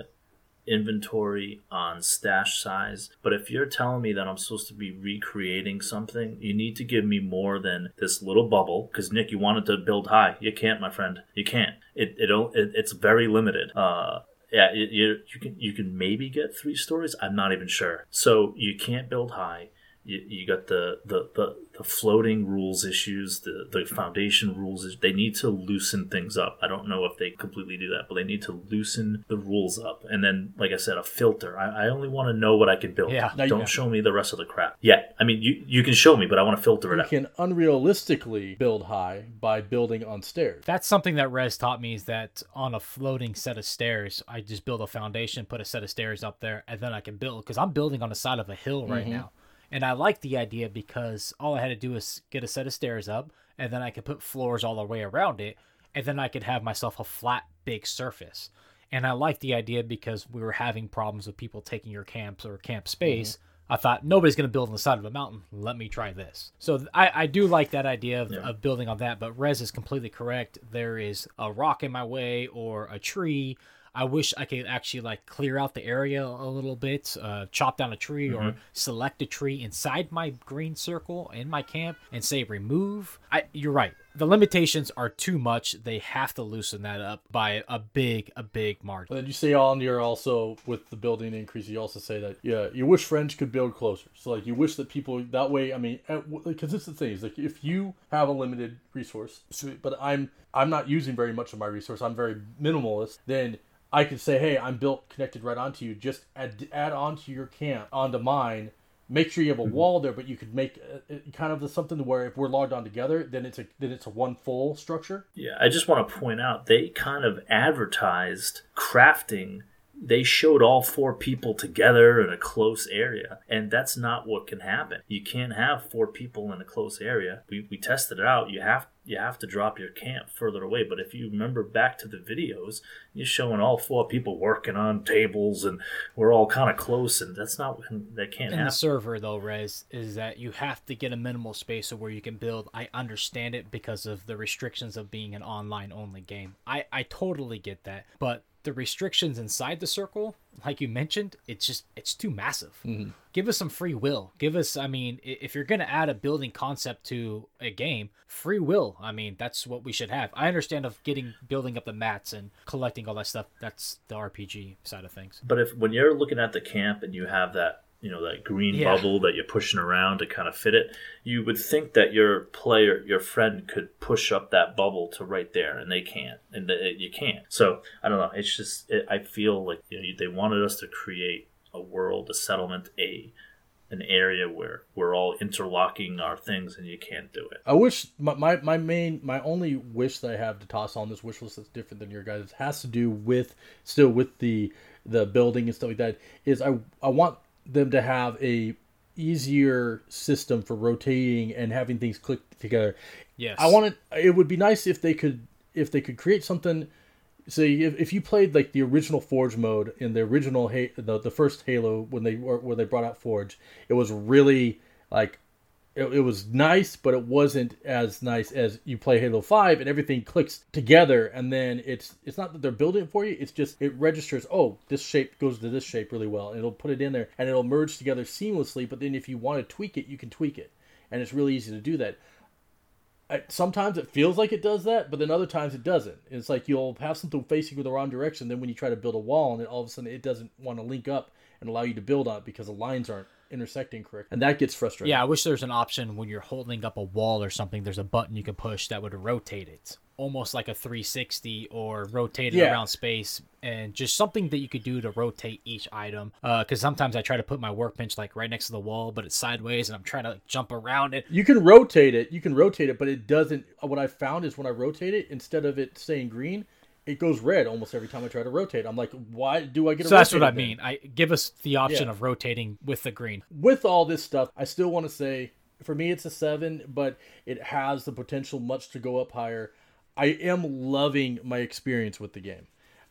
inventory on stash size, but if you're telling me that I'm supposed to be recreating something, you need to give me more than this little bubble. Because Nick, you wanted to build high, you can't, my friend. You can't. It it, it it's very limited. Uh, yeah, it, you you can you can maybe get three stories. I'm not even sure. So you can't build high. You, you got the, the, the, the floating rules issues, the, the foundation rules. is- They need to loosen things up. I don't know if they completely do that, but they need to loosen the rules up. And then, like I said, a filter. I, I only want to know what I can build. Yeah. Now don't show me the rest of the crap. Yeah, I mean, you, you can show me, but I want to filter it you out. can unrealistically build high by building on stairs. That's something that Rez taught me is that on a floating set of stairs, I just build a foundation, put a set of stairs up there, and then I can build because I'm building on the side of a hill right mm-hmm. now. And I like the idea because all I had to do was get a set of stairs up, and then I could put floors all the way around it, and then I could have myself a flat, big surface. And I like the idea because we were having problems with people taking your camps or camp space. Mm-hmm. I thought nobody's going to build on the side of a mountain. Let me try this. So I, I do like that idea of, yeah. of building on that. But Rez is completely correct. There is a rock in my way or a tree I wish I could actually like clear out the area a little bit, uh, chop down a tree mm-hmm. or select a tree inside my green circle in my camp and say remove. I, you're right. The limitations are too much. They have to loosen that up by a big, a big margin. And you say on your also with the building increase, you also say that yeah, you wish friends could build closer. So like you wish that people that way. I mean, because it's the thing is like if you have a limited resource, but I'm I'm not using very much of my resource. I'm very minimalist. Then I could say, hey, I'm built connected right onto you. Just add add onto your camp onto mine. Make sure you have a mm-hmm. wall there, but you could make a, a, kind of the, something where if we're logged on together, then it's a then it's a one full structure. Yeah, I just want to point out they kind of advertised crafting they showed all four people together in a close area and that's not what can happen. You can't have four people in a close area. We, we tested it out. You have you have to drop your camp further away. But if you remember back to the videos you're showing all four people working on tables and we're all kind of close and that's not that can't in happen. the server though Rez is that you have to get a minimal space of where you can build. I understand it because of the restrictions of being an online only game. I I totally get that. But the restrictions inside the circle, like you mentioned, it's just it's too massive. Mm-hmm. Give us some free will. Give us, I mean, if you're gonna add a building concept to a game, free will. I mean, that's what we should have. I understand of getting building up the mats and collecting all that stuff. That's the RPG side of things. But if when you're looking at the camp and you have that you know that green yeah. bubble that you're pushing around to kind of fit it you would think that your player your friend could push up that bubble to right there and they can't and the, you can't so i don't know it's just it, i feel like you know, they wanted us to create a world a settlement a an area where we're all interlocking our things and you can't do it. I wish my, my, my main my only wish that I have to toss on this wish list that's different than your guys has to do with still with the the building and stuff like that is I I want them to have a easier system for rotating and having things click together. Yes. I want it it would be nice if they could if they could create something say if, if you played like the original Forge mode in the original the, the first Halo when they were when they brought out Forge, it was really like it, it was nice, but it wasn't as nice as you play Halo Five and everything clicks together, and then it's it's not that they're building it for you. It's just it registers. Oh, this shape goes to this shape really well, and it'll put it in there, and it'll merge together seamlessly. But then if you want to tweak it, you can tweak it, and it's really easy to do that. I, sometimes it feels like it does that, but then other times it doesn't. It's like you'll have something facing you the wrong direction. Then when you try to build a wall, and it, all of a sudden it doesn't want to link up and allow you to build on it because the lines aren't intersecting correctly. And that gets frustrating. Yeah, I wish there's an option when you're holding up a wall or something, there's a button you can push that would rotate it. Almost like a 360 or rotate it yeah. around space and just something that you could do to rotate each item. Because uh, sometimes I try to put my workbench like right next to the wall, but it's sideways and I'm trying to like, jump around it. You can rotate it. You can rotate it, but it doesn't. What I found is when I rotate it, instead of it staying green, it goes red almost every time I try to rotate. I'm like, why do I get? So that's what I mean. I give us the option yeah. of rotating with the green. With all this stuff, I still want to say for me it's a seven, but it has the potential much to go up higher. I am loving my experience with the game.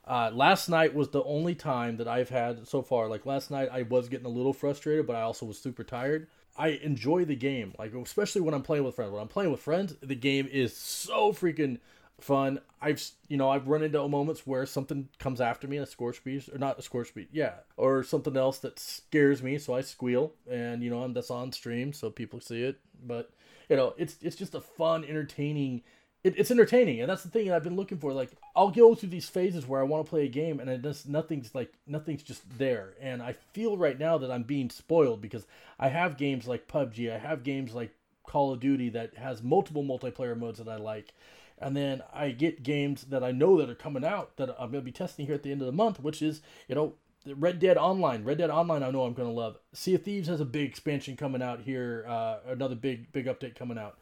Uh, last night was the only time that I've had so far. Like last night, I was getting a little frustrated, but I also was super tired. I enjoy the game, like especially when I'm playing with friends. When I'm playing with friends, the game is so freaking fun. I've you know I've run into moments where something comes after me, a scorch beast or not a scorch beast, yeah, or something else that scares me, so I squeal, and you know I'm that's on stream, so people see it. But you know it's it's just a fun, entertaining. It, it's entertaining, and that's the thing that I've been looking for. Like I'll go through these phases where I want to play a game, and it just nothing's like nothing's just there, and I feel right now that I'm being spoiled because I have games like PUBG, I have games like Call of Duty that has multiple multiplayer modes that I like and then I get games that I know that are coming out that I'm going to be testing here at the end of the month, which is you know Red Dead Online. Red Dead Online, I know I'm going to love. Sea of Thieves has a big expansion coming out here, uh, another big big update coming out,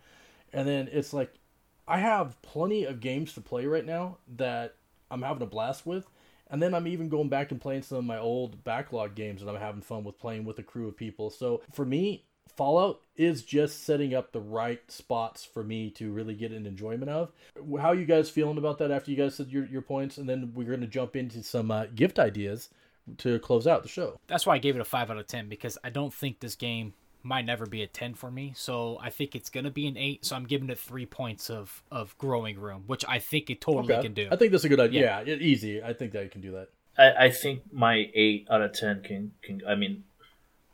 and then it's like I have plenty of games to play right now that I'm having a blast with. And then I'm even going back and playing some of my old backlog games that I'm having fun with playing with a crew of people. So for me, Fallout is just setting up the right spots for me to really get an enjoyment of. How you guys feeling about that after you guys said your, your points? And then we're going to jump into some uh, gift ideas to close out the show. That's why I gave it a 5 out of 10 because I don't think this game might never be a 10 for me. So I think it's going to be an 8. So I'm giving it 3 points of, of growing room, which I think it totally Okay. can do. I think that's a good idea. Yeah, it- easy. I think that you can do that. I, I think my eight out of ten can, can. I mean,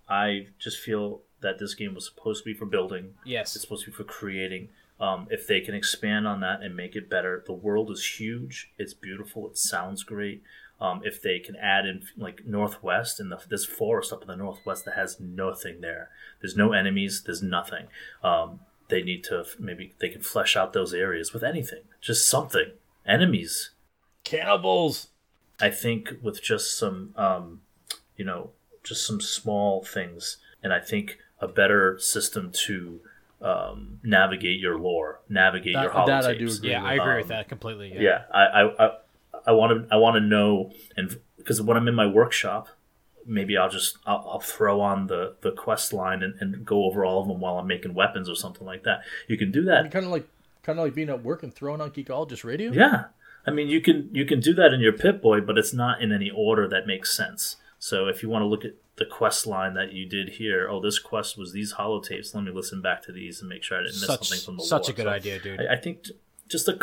I just feel that this game was supposed to be for building. yes. It's supposed to be for creating. Um, if they can expand on that and make it better, the world is huge. It's beautiful. It sounds great. Um, if they can add in like northwest and the, this forest up in the northwest that has nothing there. There's no enemies. There's nothing. Um, they need to maybe they can flesh out those areas with anything, just something. Enemies. Cannibals. I think with just some, um, you know, just some small things, and I think a better system to um, navigate your lore, navigate That- your that. I do agree yeah, I agree with Um, that completely. Yeah. Yeah, I, I, I, I want to, I want to know, and because when I'm in my workshop, maybe I'll just, I'll, I'll throw on the the quest line and, and go over all of them while I'm making weapons or something like that. You can do that Kind of like, kind of like being at work and throwing on Geekologist Radio. Yeah, I mean you can you can do that in your Pip Boy, but it's not in any order that makes sense. So if you want to look at the quest line that you did here, oh, this quest was these holotapes. Let me listen back to these and make sure I didn't miss Such, something from the such lore. a good So idea, dude. I, I think t- just a,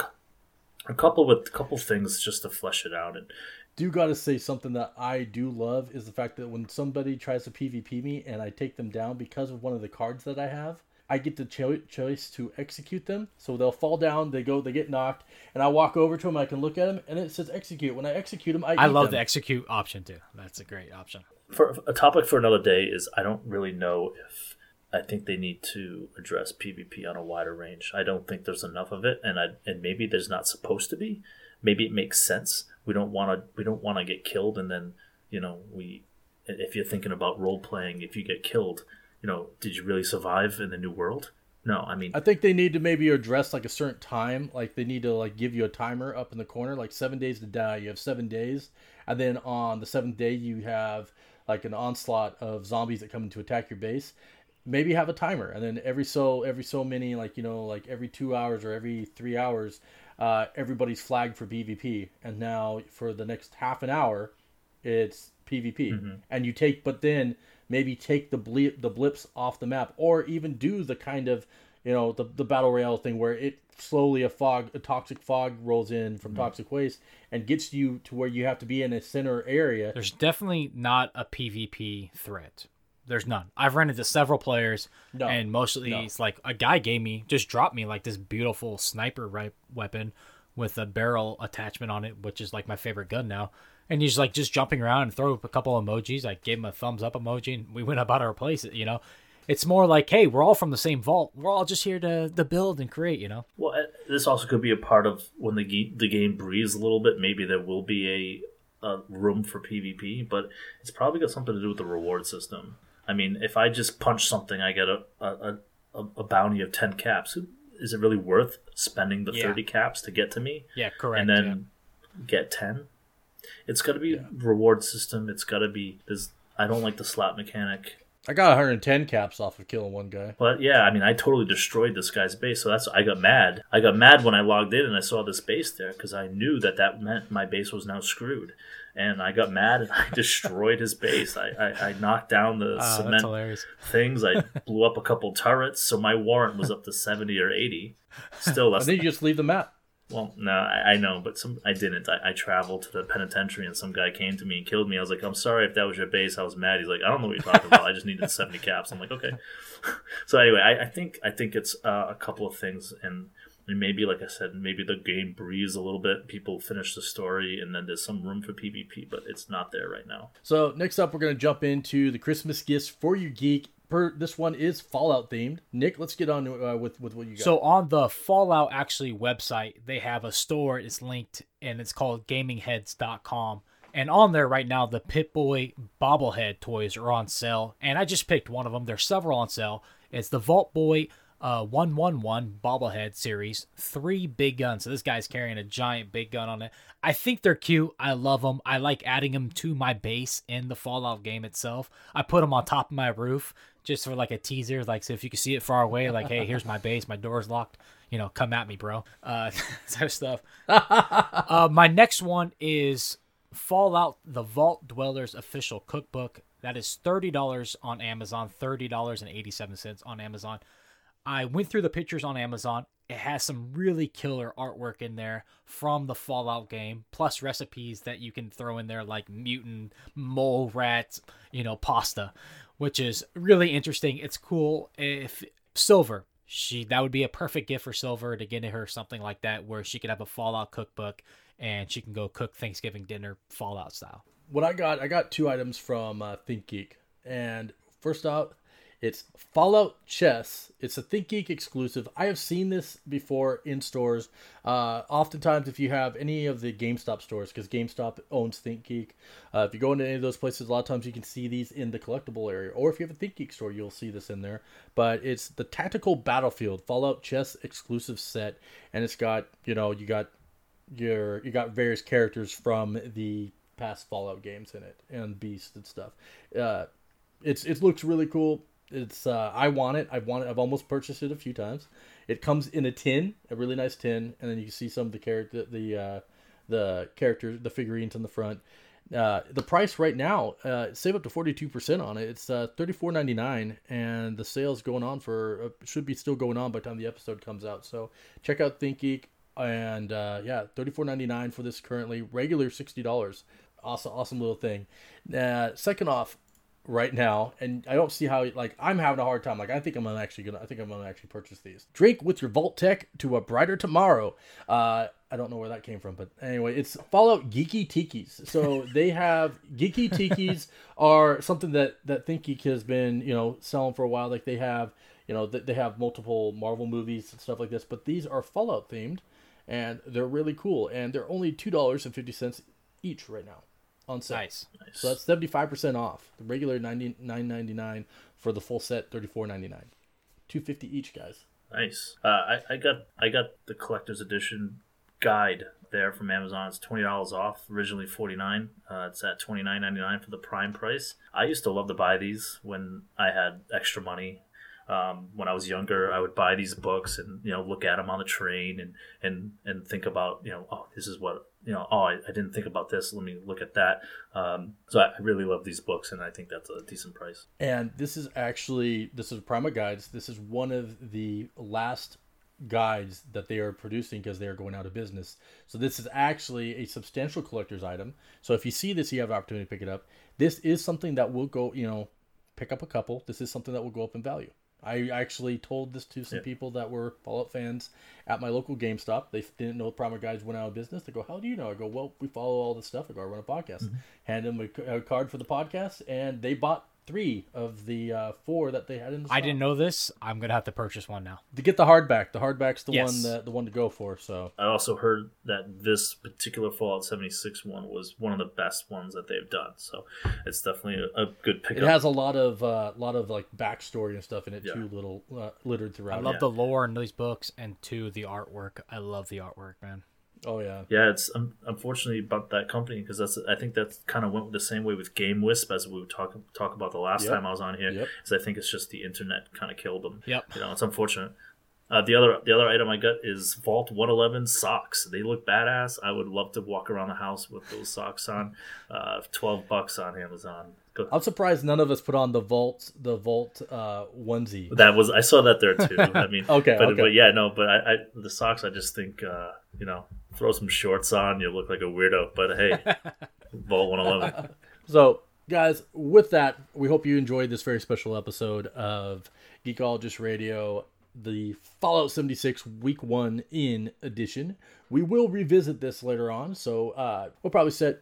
a couple with a couple things just to flesh it out and do got to say something that I do love is the fact that when somebody tries to PvP me and I take them down because of one of the cards that I have, I get the cho- choice to execute them. So they'll fall down, they go, they get knocked, and I walk over to them. I can look at them, and it says execute. When I execute them, I I eat love them. the execute option too. That's a great option. for a topic for another day is I don't really know if I think they need to address PvP on a wider range. I don't think there's enough of it, and I and maybe there's not supposed to be. Maybe it makes sense. We don't want to we don't want to get killed, and then you know we if you're thinking about role playing, if you get killed, you know, did you really survive in the new world? No, I mean, I think they need to maybe address like a certain time. Like they need to like give you a timer up in the corner, like seven days to die. You have seven days, and then on the seventh day you have like an onslaught of zombies that come to attack your base. Maybe have a timer, and then every so every so many, like you know, like every two hours or every three hours, uh, everybody's flagged for PvP, and now for the next half an hour, it's PvP, and you take, but then maybe take the blip the blips off the map, or even do the kind of you know the the battle royale thing where it slowly a fog a toxic fog rolls in from mm-hmm. toxic waste and gets you to where you have to be in a center area. There's definitely not a PvP threat. There's none. I've run into several players, No, and mostly no. it's like a guy gave me just dropped me like this beautiful sniper right weapon with a barrel attachment on it, which is like my favorite gun now. And he's like just jumping around and throw up a couple emojis. I gave him a thumbs up emoji, and we went about our place. You know, it's more like, hey, we're all from the same vault. We're all just here to to build and create. You know. Well, uh, this also could be a part of when the ge- the game breathes a little bit. Maybe there will be a, a room for PvP, but it's probably got something to do with the reward system. I mean, if I just punch something, I get a a, a, a bounty of ten caps. Is it really worth spending the Yeah. thirty caps to get to me Yeah, correct. and then get ten? It's got to be reward system. It's got to be. There's. I don't like the slap mechanic. I got 110 caps off of killing one guy. But yeah, I mean, I totally destroyed this guy's base, so that's I got mad. I got mad when I logged in and I saw this base there because I knew that that meant my base was now screwed, and I got mad and I destroyed his base. I, I, I knocked down the Ah, cement things. I blew up a couple turrets, so my warrant was up to seventy or eighty. Still, less. And that's then you just leave the map. Well, no, I, I know, but some I didn't. I, I traveled to the penitentiary, and some guy came to me and killed me. I was like, "I'm sorry if that was your base." I was mad. He's like, "I don't know what you're talking about. I just needed 70 caps." I'm like, "Okay." so anyway, I, I think I think it's uh, a couple of things, and, and maybe, like I said, maybe the game breathes a little bit. People finish the story, and then there's some room for PvP, but it's not there right now. So next up, we're gonna jump into the Christmas gifts for you geek. Per this one is Fallout themed. Nick, let's get on uh, with with what you got. So on the Fallout actually website, they have a store. It's linked and it's called gamingheads.com. And on there right now, the Pip Boy bobblehead toys are on sale. And I just picked one of them. There's several on sale. It's the Vault Boy uh, 111 bobblehead series, three big guns. So this guy's carrying a giant big gun on it. I think they're cute. I love them. I like adding them to my base in the Fallout game itself. I put them on top of my roof just for like a teaser, like so if you can see it far away, like hey, here's my base, my door's locked. You know, come at me, bro. Uh, type stuff. uh, my next one is Fallout: The Vault Dwellers official cookbook. That is thirty dollars on Amazon. Thirty dollars and eighty-seven cents on Amazon. I went through the pictures on Amazon. It has some really killer artwork in there from the Fallout game, plus recipes that you can throw in there, like mutant mole rats, you know, pasta, which is really interesting. It's cool. If Silver, she that would be a perfect gift for Silver to get her something like that, where she could have a Fallout cookbook and she can go cook Thanksgiving dinner Fallout style. What I got, I got two items from uh, ThinkGeek, and first out, it's Fallout Chess. It's a ThinkGeek exclusive. I have seen this before in stores. Uh, oftentimes, if you have any of the GameStop stores, because GameStop owns ThinkGeek, uh, if you go into any of those places, a lot of times you can see these in the collectible area. Or if you have a ThinkGeek store, you'll see this in there. But it's the Tactical Battlefield Fallout Chess exclusive set, and it's got you know you got your you got various characters from the past Fallout games in it and Beast and stuff. Uh, it's it looks really cool. It's uh, I want it. I've wanted. I've almost purchased it a few times. It comes in a tin, a really nice tin, and then you can see some of the character, the uh, the characters, the figurines on the front. Uh, the price right now, uh, save up to forty two percent on it. It's uh, thirty four ninety nine, and the sales going on for uh, should be still going on by the time the episode comes out. So check out ThinkGeek, and uh, yeah, thirty four ninety nine for this currently. Regular sixty dollars. Awesome, awesome little thing. Uh, second off, right now, and I don't see how like I'm having a hard time. Like I think I'm actually gonna I think I'm gonna actually purchase these. Drink with your Vault-Tec to a brighter tomorrow. Uh, I don't know where that came from, but anyway, it's Fallout Geeky Tikis. So they have Geeky Tikis are something that that ThinkGeek has been you know selling for a while. Like they have you know they have multiple Marvel movies and stuff like this, but these are Fallout themed, and they're really cool. And they're only two dollars and fifty cents each right now on sale. Nice. So that's seventy five percent off. The regular ninety nine ninety nine for the full set thirty four ninety nine. Two fifty each, guys. Nice. Uh, I, I got I got the collector's edition guide there from Amazon. It's twenty dollars off. Originally forty nine. Uh, it's at twenty nine ninety nine for the prime price. I used to love to buy these when I had extra money. Um, when I was younger, I would buy these books and you know look at them on the train and and and think about you know oh this is what you know oh I, I didn't think about this let me look at that. Um, so I really love these books and I think that's a decent price. And this is actually this is Prima Guides. This is one of the last guides that they are producing because they are going out of business. So this is actually a substantial collector's item. So if you see this, you have an opportunity to pick it up. This is something that will go, you know, pick up a couple. This is something that will go up in value. I actually told this to some Yeah. people that were Fallout fans at my local GameStop. They didn't know the Prima Guides went out of business. They go, "How do you know?" I go, "Well, we follow all this stuff. I go, I run a podcast." Mm-hmm. Hand them a card for the podcast, and they bought three of the uh, four that they had in the. I didn't know this. I'm gonna have to purchase one now. to get the hardback. The hardback's the Yes. one that the one to go for. So I also heard that this particular Fallout 76 one was one of the best ones that they've done. So it's definitely a, a good pickup. it has a lot of uh, lot of like backstory and stuff in it Yeah. too, little uh, littered throughout. I throughout. love yeah. the lore in these books, and two, the artwork. I love the artwork, man. Oh yeah, Yeah, it's um, unfortunately about that company because that's I think that kind of went the same way with GameWisp as we would talk talk about the last Yep. time I was on here. Yep. Is I think it's just the internet kind of killed them. Yep. You know, it's unfortunate. Uh, the other the other item I got is Vault 111 socks. They look badass. I would love to walk around the house with those socks on. Uh, Twelve bucks on Amazon. Go- I'm surprised none of us put on the vault the vault uh, onesie. That was I saw that there too. I mean, Okay, but, okay. but yeah, no, but I, I the socks. I just think uh, you know, throw some shorts on, you look like a weirdo. But hey, Vault 111. So, guys, with that, we hope you enjoyed this very special episode of Geekologist Radio, the Fallout 76 Week 1 in edition. We will revisit this later on, so uh, we'll probably set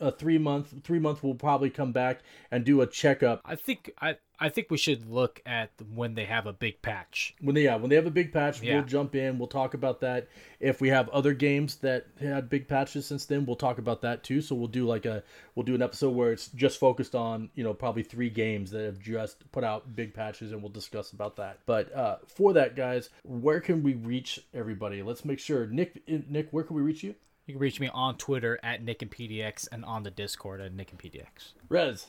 a three month three month we'll probably come back and do a checkup I think I I think we should look at when they have a big patch. When they yeah, when they have a big patch, Yeah. we'll jump in. We'll talk about that. If we have other games that had big patches since then, we'll talk about that too. So we'll do like a we'll do an episode where it's just focused on you know probably three games that have just put out big patches, and we'll discuss about that. But uh, for that, guys, where can we reach everybody? Let's make sure Nick Nick, where can we reach you? You can reach me on Twitter at Nick and PDX and on the Discord at Nick and PDX. Rez.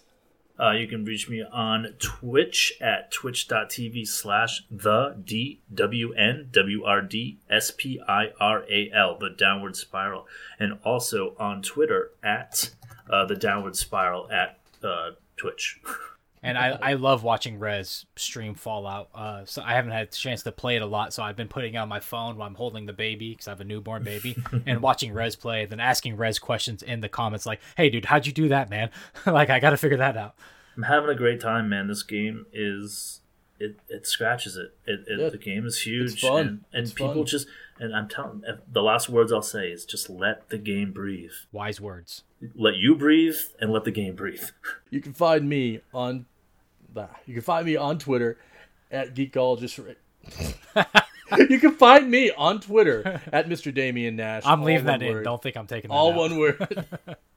Uh, you can reach me on Twitch at twitch.tv slash the D W N W R D S P I R A L, the downward spiral. And also on Twitter at uh, the downward spiral at uh, Twitch. And I, I love watching Rez stream Fallout. Uh, so I haven't had a chance to play it a lot, so I've been putting it on my phone while I'm holding the baby because I have a newborn baby, and watching Rez play, then asking Rez questions in the comments like, "Hey, dude, how'd you do that, man? like, I got to figure that out." I'm having a great time, man. This game is it, it scratches it. It, it Yeah. the game is huge, It's fun. and, and It's people fun. just and I'm telling the last words I'll say is just let the game breathe. Wise words. Let you breathe and let the game breathe. You can find me on that. You can find me on Twitter at Geekologist. you can find me on Twitter at Mr. Damian Nash. I'm leaving that in. Don't think I'm taking that all out. one word.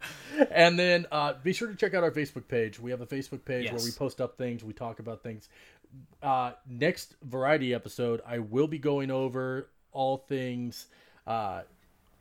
and then uh, be sure to check out our Facebook page. We have a Facebook page where we post up things, we talk about things. Uh, next variety episode, I will be going over all things uh,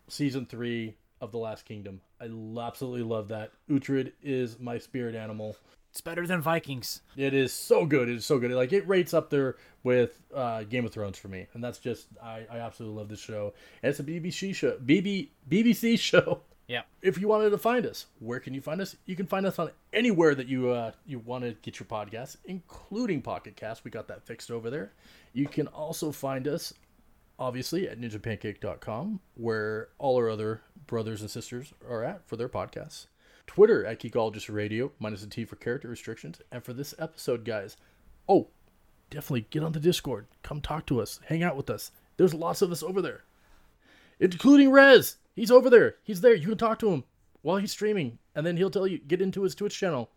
season three of The Last Kingdom. I absolutely love that. Uhtred is my spirit animal. It's better than Vikings. It is so good. It is so good. Like it rates up there with uh, Game of Thrones for me, and that's just I, I absolutely love this show. And it's a BBC show, BB BBC show. Yeah. If you wanted to find us, where can you find us? You can find us on anywhere that you uh, you want to get your podcasts, including Pocket Cast. We got that fixed over there. You can also find us, obviously, at ninjapancake.com, where all our other brothers and sisters are at for their podcasts. Twitter at Geekologist Radio, minus the T for character restrictions. And for this episode, guys, oh, definitely get on the Discord. Come talk to us. Hang out with us. There's lots of us over there, including Rez. He's over there. He's there. You can talk to him while he's streaming, and then he'll tell you get into his Twitch channel,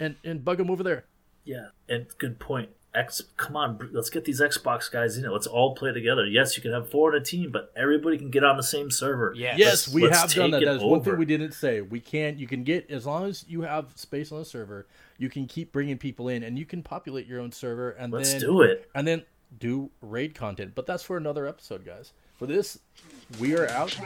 and and bug him over there. Yeah, and good point. X, come on, let's get these Xbox guys in it. Let's all play together. Yes, you can have four in a team, but everybody can get on the same server. Yes. Yes, Let's- we let's have done take that. it That is one thing we didn't say. We can't. You can get as long as you have space on the server. You can keep bringing people in, and you can populate your own server, and Let's then do it. and then do raid content. But that's for another episode, guys. For this, we are out.